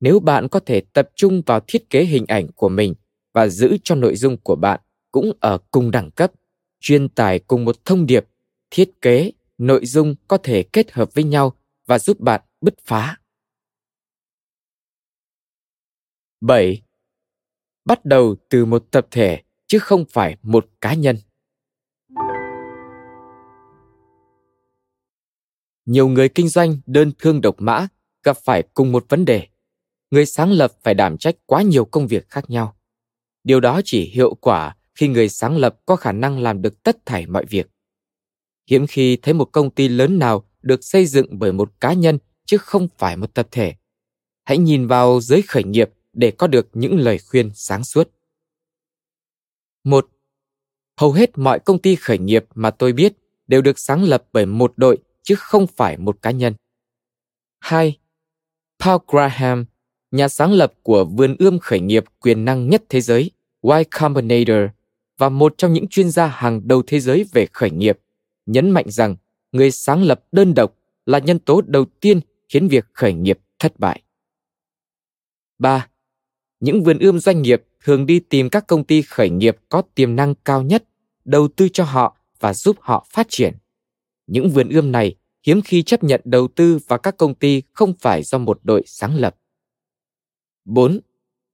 Nếu bạn có thể tập trung vào thiết kế hình ảnh của mình và giữ cho nội dung của bạn cũng ở cùng đẳng cấp, truyền tải cùng một thông điệp, thiết kế, nội dung có thể kết hợp với nhau và giúp bạn bứt phá. 7. Bắt đầu từ một tập thể chứ không phải một cá nhân. Nhiều người kinh doanh đơn thương độc mã gặp phải cùng một vấn đề. Người sáng lập phải đảm trách quá nhiều công việc khác nhau. Điều đó chỉ hiệu quả khi người sáng lập có khả năng làm được tất thảy mọi việc. Hiếm khi thấy một công ty lớn nào được xây dựng bởi một cá nhân chứ không phải một tập thể. Hãy nhìn vào giới khởi nghiệp để có được những lời khuyên sáng suốt. Một, hầu hết mọi công ty khởi nghiệp mà tôi biết đều được sáng lập bởi một đội chứ không phải một cá nhân. 2. Paul Graham, nhà sáng lập của vườn ươm khởi nghiệp quyền năng nhất thế giới, Y Combinator, và một trong những chuyên gia hàng đầu thế giới về khởi nghiệp, nhấn mạnh rằng người sáng lập đơn độc là nhân tố đầu tiên khiến việc khởi nghiệp thất bại. 3. Những vườn ươm doanh nghiệp thường đi tìm các công ty khởi nghiệp có tiềm năng cao nhất, đầu tư cho họ và giúp họ phát triển. Những vườn ươm này hiếm khi chấp nhận đầu tư vào các công ty không phải do một đội sáng lập. 4.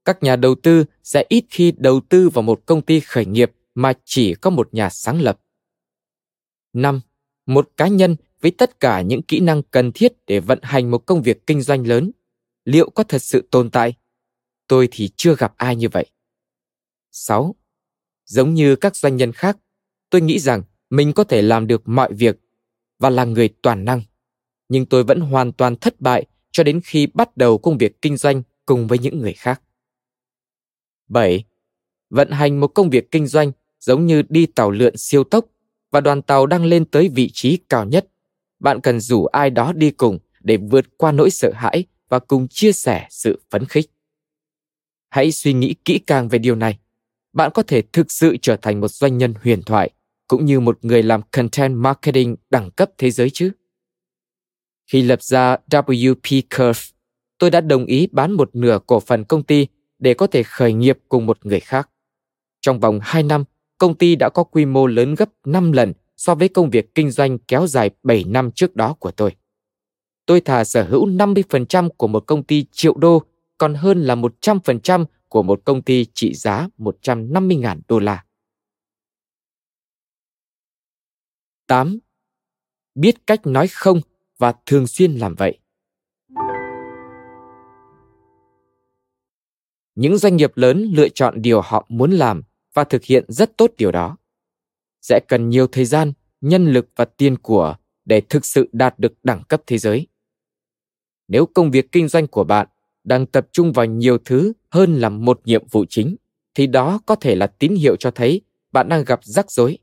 Các nhà đầu tư sẽ ít khi đầu tư vào một công ty khởi nghiệp mà chỉ có một nhà sáng lập. 5. Một cá nhân với tất cả những kỹ năng cần thiết để vận hành một công việc kinh doanh lớn, liệu có thật sự tồn tại? Tôi thì chưa gặp ai như vậy. 6. Giống như các doanh nhân khác, tôi nghĩ rằng mình có thể làm được mọi việc và là người toàn năng. Nhưng tôi vẫn hoàn toàn thất bại cho đến khi bắt đầu công việc kinh doanh cùng với những người khác. 7. Vận hành một công việc kinh doanh giống như đi tàu lượn siêu tốc và đoàn tàu đang lên tới vị trí cao nhất. Bạn cần rủ ai đó đi cùng để vượt qua nỗi sợ hãi và cùng chia sẻ sự phấn khích. Hãy suy nghĩ kỹ càng về điều này. Bạn có thể thực sự trở thành một doanh nhân huyền thoại cũng như một người làm content marketing đẳng cấp thế giới chứ. Khi lập ra WP Curve, tôi đã đồng ý bán một nửa cổ phần công ty để có thể khởi nghiệp cùng một người khác. Trong vòng 2 năm, công ty đã có quy mô lớn gấp 5 lần so với công việc kinh doanh kéo dài 7 năm trước đó của tôi. Tôi thà sở hữu 50% của một công ty triệu đô còn hơn là 100% của một công ty trị giá 150.000 đô la. 8. Biết cách nói không và thường xuyên làm vậy. Những doanh nghiệp lớn lựa chọn điều họ muốn làm và thực hiện rất tốt điều đó. Sẽ cần nhiều thời gian, nhân lực và tiền của để thực sự đạt được đẳng cấp thế giới. Nếu công việc kinh doanh của bạn đang tập trung vào nhiều thứ hơn là một nhiệm vụ chính, thì đó có thể là tín hiệu cho thấy bạn đang gặp rắc rối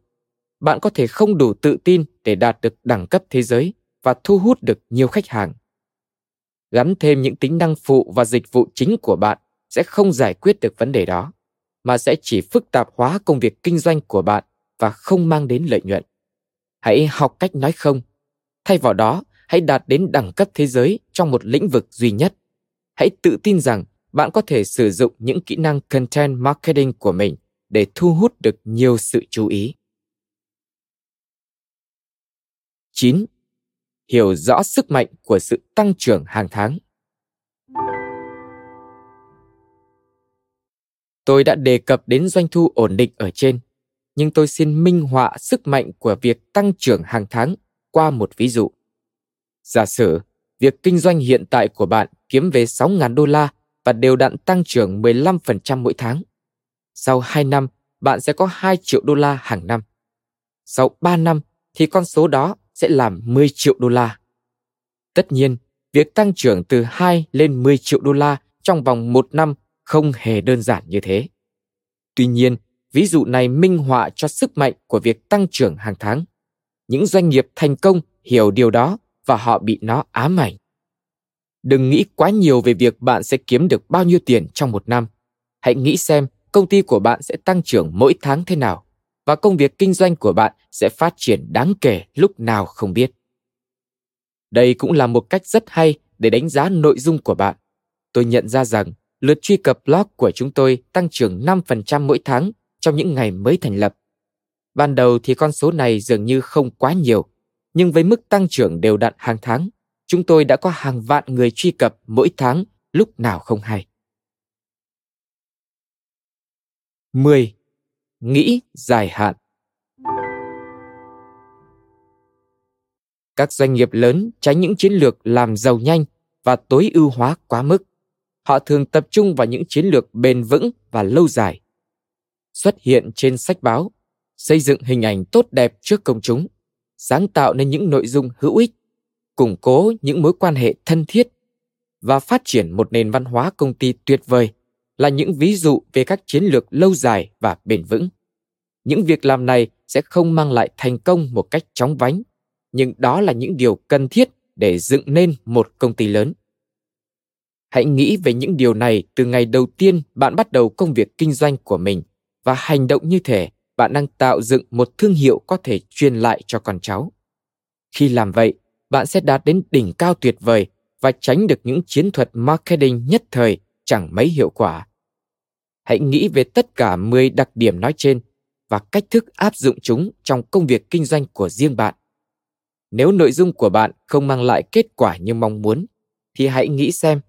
bạn có thể không đủ tự tin để đạt được đẳng cấp thế giới và thu hút được nhiều khách hàng. Gắn thêm những tính năng phụ và dịch vụ chính của bạn sẽ không giải quyết được vấn đề đó, mà sẽ chỉ phức tạp hóa công việc kinh doanh của bạn và không mang đến lợi nhuận. Hãy học cách nói không. Thay vào đó, hãy đạt đến đẳng cấp thế giới trong một lĩnh vực duy nhất. Hãy tự tin rằng bạn có thể sử dụng những kỹ năng content marketing của mình để thu hút được nhiều sự chú ý. 9. Hiểu rõ sức mạnh của sự tăng trưởng hàng tháng. Tôi đã đề cập đến doanh thu ổn định ở trên, nhưng tôi xin minh họa sức mạnh của việc tăng trưởng hàng tháng qua một ví dụ. Giả sử, việc kinh doanh hiện tại của bạn kiếm về 6.000 đô la và đều đặn tăng trưởng 15% mỗi tháng. Sau 2 năm, bạn sẽ có 2 triệu đô la hàng năm. Sau 3 năm thì con số đó sẽ làm 10 triệu đô la. Tất nhiên, việc tăng trưởng từ 2 lên 10 triệu đô la trong vòng một năm không hề đơn giản như thế. Tuy nhiên, ví dụ này minh họa cho sức mạnh của việc tăng trưởng hàng tháng. Những doanh nghiệp thành công hiểu điều đó và họ bị nó ám ảnh. Đừng nghĩ quá nhiều về việc bạn sẽ kiếm được bao nhiêu tiền trong một năm. Hãy nghĩ xem công ty của bạn sẽ tăng trưởng mỗi tháng thế nào và công việc kinh doanh của bạn sẽ phát triển đáng kể lúc nào không biết. Đây cũng là một cách rất hay để đánh giá nội dung của bạn. Tôi nhận ra rằng lượt truy cập blog của chúng tôi tăng trưởng 5% mỗi tháng trong những ngày mới thành lập. Ban đầu thì con số này dường như không quá nhiều, nhưng với mức tăng trưởng đều đặn hàng tháng, chúng tôi đã có hàng vạn người truy cập mỗi tháng lúc nào không hay. 10. Nghĩ dài hạn Các doanh nghiệp lớn tránh những chiến lược làm giàu nhanh và tối ưu hóa quá mức. Họ thường tập trung vào những chiến lược bền vững và lâu dài. Xuất hiện trên sách báo, xây dựng hình ảnh tốt đẹp trước công chúng, sáng tạo nên những nội dung hữu ích, củng cố những mối quan hệ thân thiết và phát triển một nền văn hóa công ty tuyệt vời là những ví dụ về các chiến lược lâu dài và bền vững. Những việc làm này sẽ không mang lại thành công một cách chóng vánh, nhưng đó là những điều cần thiết để dựng nên một công ty lớn. Hãy nghĩ về những điều này từ ngày đầu tiên bạn bắt đầu công việc kinh doanh của mình và hành động như thể bạn đang tạo dựng một thương hiệu có thể truyền lại cho con cháu. Khi làm vậy, bạn sẽ đạt đến đỉnh cao tuyệt vời và tránh được những chiến thuật marketing nhất thời chẳng mấy hiệu quả. Hãy nghĩ về tất cả 10 đặc điểm nói trên và cách thức áp dụng chúng trong công việc kinh doanh của riêng bạn. Nếu nội dung của bạn không mang lại kết quả như mong muốn, thì hãy nghĩ xem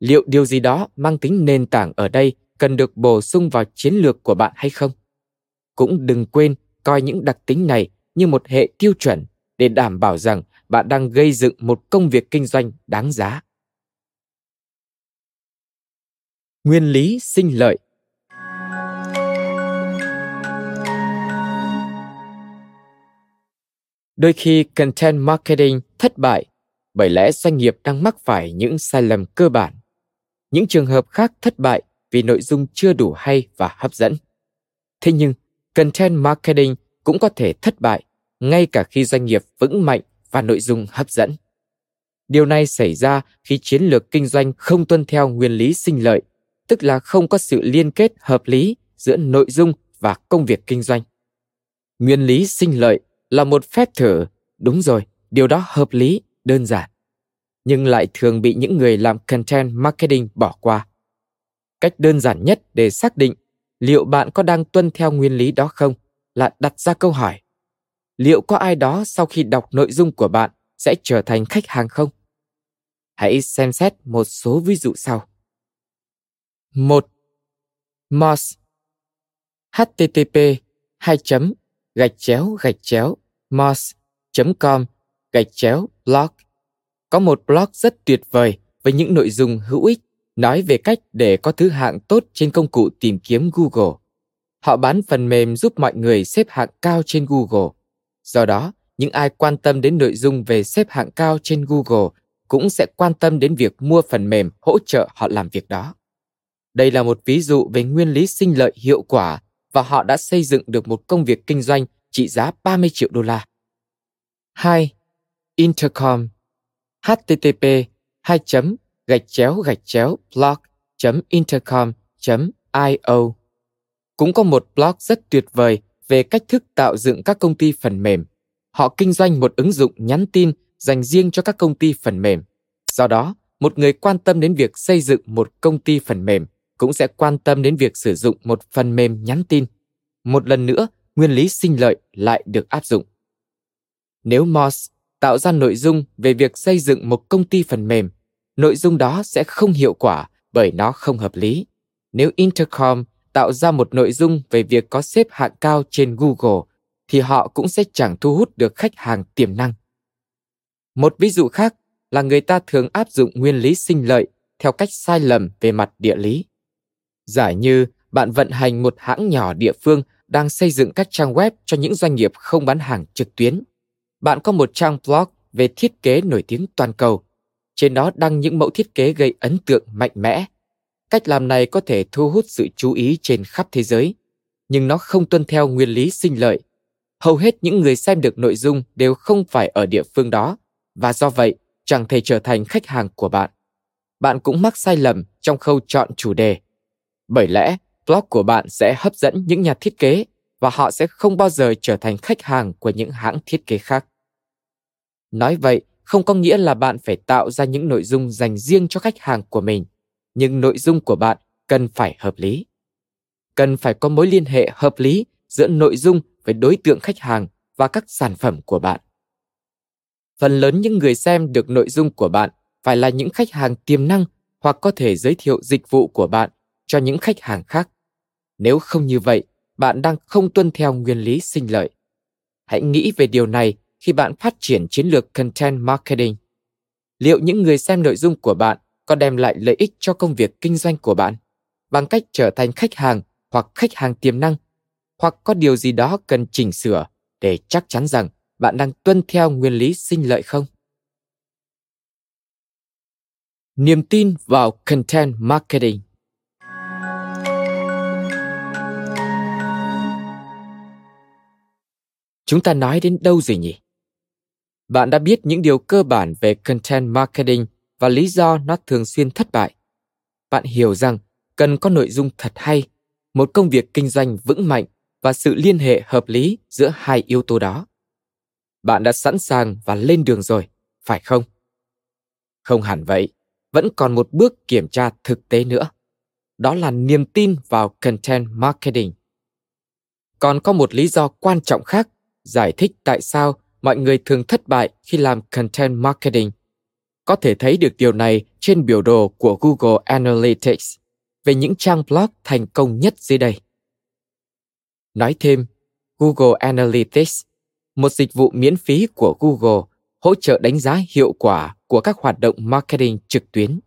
liệu điều gì đó mang tính nền tảng ở đây cần được bổ sung vào chiến lược của bạn hay không. Cũng đừng quên coi những đặc tính này như một hệ tiêu chuẩn để đảm bảo rằng bạn đang gây dựng một công việc kinh doanh đáng giá. Nguyên lý sinh lợi Đôi khi content marketing thất bại bởi lẽ doanh nghiệp đang mắc phải những sai lầm cơ bản. Những trường hợp khác thất bại vì nội dung chưa đủ hay và hấp dẫn. Thế nhưng, content marketing cũng có thể thất bại ngay cả khi doanh nghiệp vững mạnh và nội dung hấp dẫn. Điều này xảy ra khi chiến lược kinh doanh không tuân theo nguyên lý sinh lợi, tức là không có sự liên kết hợp lý giữa nội dung và công việc kinh doanh. Nguyên lý sinh lợi là một phép thử, đúng rồi, điều đó hợp lý, đơn giản, nhưng lại thường bị những người làm content marketing bỏ qua. Cách đơn giản nhất để xác định liệu bạn có đang tuân theo nguyên lý đó không là đặt ra câu hỏi. Liệu có ai đó sau khi đọc nội dung của bạn sẽ trở thành khách hàng không? Hãy xem xét một số ví dụ sau. Một. Moss http 2 gạch chéo gạch chéo moss com gạch chéo blog có một blog rất tuyệt vời với những nội dung hữu ích nói về cách để có thứ hạng tốt trên công cụ tìm kiếm Google. Họ bán phần mềm giúp mọi người xếp hạng cao trên Google. Do đó, những ai quan tâm đến nội dung về xếp hạng cao trên Google cũng sẽ quan tâm đến việc mua phần mềm hỗ trợ họ làm việc đó. Đây là một ví dụ về nguyên lý sinh lợi hiệu quả và họ đã xây dựng được một công việc kinh doanh trị giá 30 triệu đô la. 2. Intercom http 2 gạch chéo gạch chéo blog.intercom.io. Cũng có một blog rất tuyệt vời về cách thức tạo dựng các công ty phần mềm. Họ kinh doanh một ứng dụng nhắn tin dành riêng cho các công ty phần mềm. Do đó, một người quan tâm đến việc xây dựng một công ty phần mềm cũng sẽ quan tâm đến việc sử dụng một phần mềm nhắn tin. Một lần nữa, nguyên lý sinh lợi lại được áp dụng. Nếu Moss tạo ra nội dung về việc xây dựng một công ty phần mềm, nội dung đó sẽ không hiệu quả bởi nó không hợp lý. Nếu Intercom tạo ra một nội dung về việc có xếp hạng cao trên Google, thì họ cũng sẽ chẳng thu hút được khách hàng tiềm năng. Một ví dụ khác là người ta thường áp dụng nguyên lý sinh lợi theo cách sai lầm về mặt địa lý. Giả như bạn vận hành một hãng nhỏ địa phương đang xây dựng các trang web cho những doanh nghiệp không bán hàng trực tuyến. Bạn có một trang blog về thiết kế nổi tiếng toàn cầu. Trên đó đăng những mẫu thiết kế gây ấn tượng mạnh mẽ. Cách làm này có thể thu hút sự chú ý trên khắp thế giới, nhưng nó không tuân theo nguyên lý sinh lợi. Hầu hết những người xem được nội dung đều không phải ở địa phương đó, và do vậy chẳng thể trở thành khách hàng của bạn. Bạn cũng mắc sai lầm trong khâu chọn chủ đề. Bởi lẽ, blog của bạn sẽ hấp dẫn những nhà thiết kế và họ sẽ không bao giờ trở thành khách hàng của những hãng thiết kế khác. Nói vậy không có nghĩa là bạn phải tạo ra những nội dung dành riêng cho khách hàng của mình, nhưng nội dung của bạn cần phải hợp lý. Cần phải có mối liên hệ hợp lý giữa nội dung với đối tượng khách hàng và các sản phẩm của bạn. Phần lớn những người xem được nội dung của bạn phải là những khách hàng tiềm năng hoặc có thể giới thiệu dịch vụ của bạn cho những khách hàng khác. Nếu không như vậy, bạn đang không tuân theo nguyên lý sinh lợi. Hãy nghĩ về điều này khi bạn phát triển chiến lược content marketing. Liệu những người xem nội dung của bạn có đem lại lợi ích cho công việc kinh doanh của bạn bằng cách trở thành khách hàng hoặc khách hàng tiềm năng hoặc có điều gì đó cần chỉnh sửa để chắc chắn rằng bạn đang tuân theo nguyên lý sinh lợi không? Niềm tin vào content marketing Chúng ta nói đến đâu rồi nhỉ? Bạn đã biết những điều cơ bản về content marketing và lý do nó thường xuyên thất bại. Bạn hiểu rằng cần có nội dung thật hay, một công việc kinh doanh vững mạnh và sự liên hệ hợp lý giữa hai yếu tố đó. Bạn đã sẵn sàng và lên đường rồi, phải không? Không hẳn vậy, vẫn còn một bước kiểm tra thực tế nữa. Đó là niềm tin vào content marketing. Còn có một lý do quan trọng khác giải thích tại sao mọi người thường thất bại khi làm content marketing. Có thể thấy được điều này trên biểu đồ của Google Analytics về những trang blog thành công nhất dưới đây. Nói thêm, Google Analytics, một dịch vụ miễn phí của Google hỗ trợ đánh giá hiệu quả của các hoạt động marketing trực tuyến.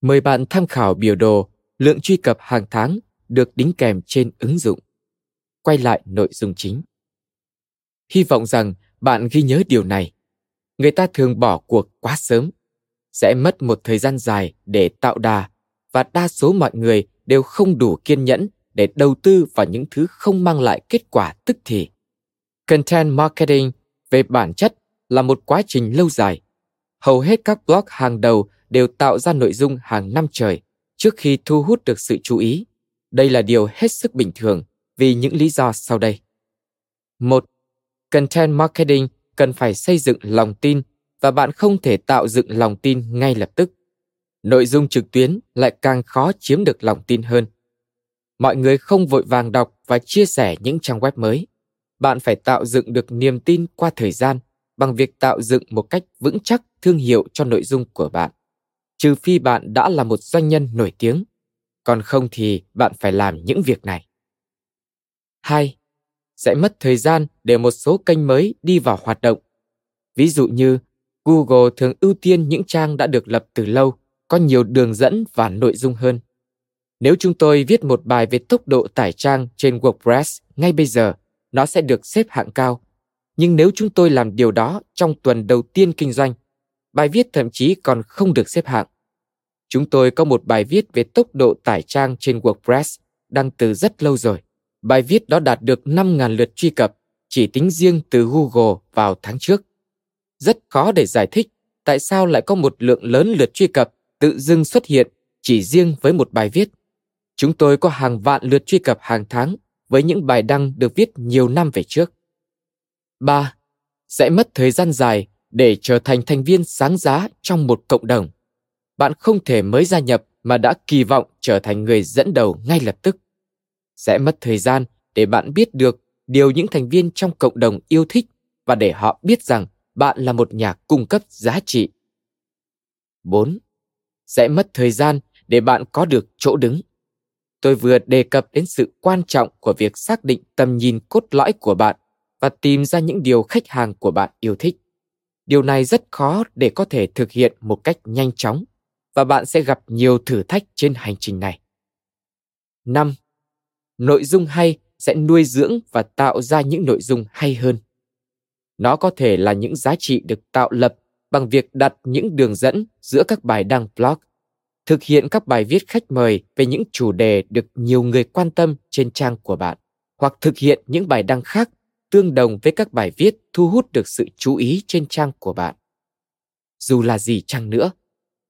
Mời bạn tham khảo biểu đồ lượng truy cập hàng tháng được đính kèm trên ứng dụng. Quay lại nội dung chính. Hy vọng rằng bạn ghi nhớ điều này. Người ta thường bỏ cuộc quá sớm, sẽ mất một thời gian dài để tạo đà và đa số mọi người đều không đủ kiên nhẫn để đầu tư vào những thứ không mang lại kết quả tức thì. Content marketing về bản chất là một quá trình lâu dài. Hầu hết các blog hàng đầu đều tạo ra nội dung hàng năm trời trước khi thu hút được sự chú ý. Đây là điều hết sức bình thường vì những lý do sau đây. Một, content marketing cần phải xây dựng lòng tin và bạn không thể tạo dựng lòng tin ngay lập tức. Nội dung trực tuyến lại càng khó chiếm được lòng tin hơn. Mọi người không vội vàng đọc và chia sẻ những trang web mới. Bạn phải tạo dựng được niềm tin qua thời gian bằng việc tạo dựng một cách vững chắc thương hiệu cho nội dung của bạn. Trừ phi bạn đã là một doanh nhân nổi tiếng, còn không thì bạn phải làm những việc này. 2 sẽ mất thời gian để một số kênh mới đi vào hoạt động. Ví dụ như Google thường ưu tiên những trang đã được lập từ lâu, có nhiều đường dẫn và nội dung hơn. Nếu chúng tôi viết một bài về tốc độ tải trang trên WordPress ngay bây giờ, nó sẽ được xếp hạng cao. Nhưng nếu chúng tôi làm điều đó trong tuần đầu tiên kinh doanh, bài viết thậm chí còn không được xếp hạng. Chúng tôi có một bài viết về tốc độ tải trang trên WordPress đăng từ rất lâu rồi. Bài viết đó đạt được 5.000 lượt truy cập, chỉ tính riêng từ Google vào tháng trước. Rất khó để giải thích tại sao lại có một lượng lớn lượt truy cập tự dưng xuất hiện chỉ riêng với một bài viết. Chúng tôi có hàng vạn lượt truy cập hàng tháng với những bài đăng được viết nhiều năm về trước. 3. Sẽ mất thời gian dài để trở thành thành viên sáng giá trong một cộng đồng. Bạn không thể mới gia nhập mà đã kỳ vọng trở thành người dẫn đầu ngay lập tức. Sẽ mất thời gian để bạn biết được điều những thành viên trong cộng đồng yêu thích và để họ biết rằng bạn là một nhà cung cấp giá trị. 4. Sẽ mất thời gian để bạn có được chỗ đứng. Tôi vừa đề cập đến sự quan trọng của việc xác định tầm nhìn cốt lõi của bạn và tìm ra những điều khách hàng của bạn yêu thích. Điều này rất khó để có thể thực hiện một cách nhanh chóng và bạn sẽ gặp nhiều thử thách trên hành trình này. 5. Nội dung hay sẽ nuôi dưỡng và tạo ra những nội dung hay hơn. Nó có thể là những giá trị được tạo lập bằng việc đặt những đường dẫn giữa các bài đăng blog, thực hiện các bài viết khách mời về những chủ đề được nhiều người quan tâm trên trang của bạn, hoặc thực hiện những bài đăng khác tương đồng với các bài viết thu hút được sự chú ý trên trang của bạn. Dù là gì chăng nữa,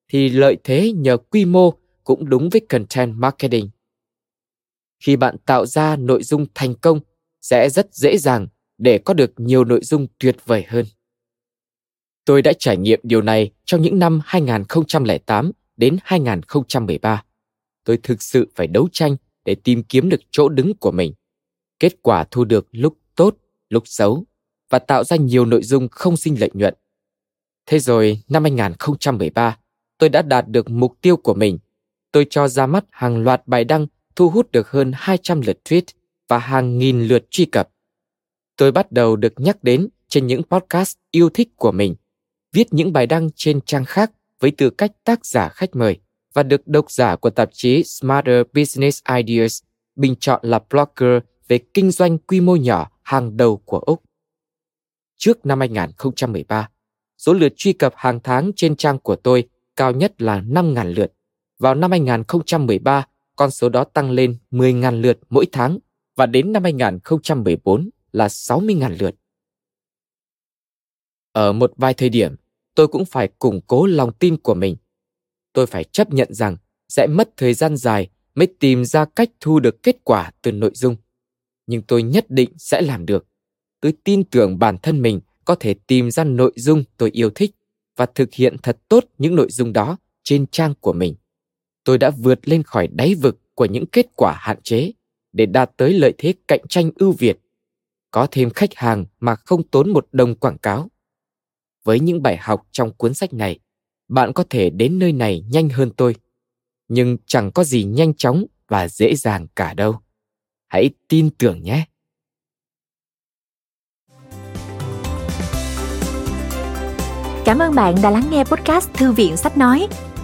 thì lợi thế nhờ quy mô cũng đúng với content marketing. Khi bạn tạo ra nội dung thành công, sẽ rất dễ dàng để có được nhiều nội dung tuyệt vời hơn. Tôi đã trải nghiệm điều này trong những năm 2008 đến 2013. Tôi thực sự phải đấu tranh để tìm kiếm được chỗ đứng của mình. Kết quả thu được lúc tốt, lúc xấu và tạo ra nhiều nội dung không sinh lợi nhuận. Thế rồi, năm 2013, tôi đã đạt được mục tiêu của mình. Tôi cho ra mắt hàng loạt bài đăng thu hút được hơn 200 lượt tweet và hàng nghìn lượt truy cập. Tôi bắt đầu được nhắc đến trên những podcast yêu thích của mình, viết những bài đăng trên trang khác với tư cách tác giả khách mời và được độc giả của tạp chí Smarter Business Ideas bình chọn là blogger về kinh doanh quy mô nhỏ hàng đầu của Úc. Trước năm 2013, số lượt truy cập hàng tháng trên trang của tôi cao nhất là 5.000 lượt. Vào năm 2013, con số đó tăng lên 10.000 lượt mỗi tháng và đến năm 2014 là 60.000 lượt. Ở một vài thời điểm, tôi cũng phải củng cố lòng tin của mình. Tôi phải chấp nhận rằng sẽ mất thời gian dài mới tìm ra cách thu được kết quả từ nội dung. Nhưng tôi nhất định sẽ làm được. Tôi tin tưởng bản thân mình có thể tìm ra nội dung tôi yêu thích và thực hiện thật tốt những nội dung đó trên trang của mình. Tôi đã vượt lên khỏi đáy vực của những kết quả hạn chế để đạt tới lợi thế cạnh tranh ưu việt, có thêm khách hàng mà không tốn một đồng quảng cáo. Với những bài học trong cuốn sách này, bạn có thể đến nơi này nhanh hơn tôi, nhưng chẳng có gì nhanh chóng và dễ dàng cả đâu. Hãy tin tưởng nhé. Cảm ơn bạn đã lắng nghe podcast Thư viện Sách Nói.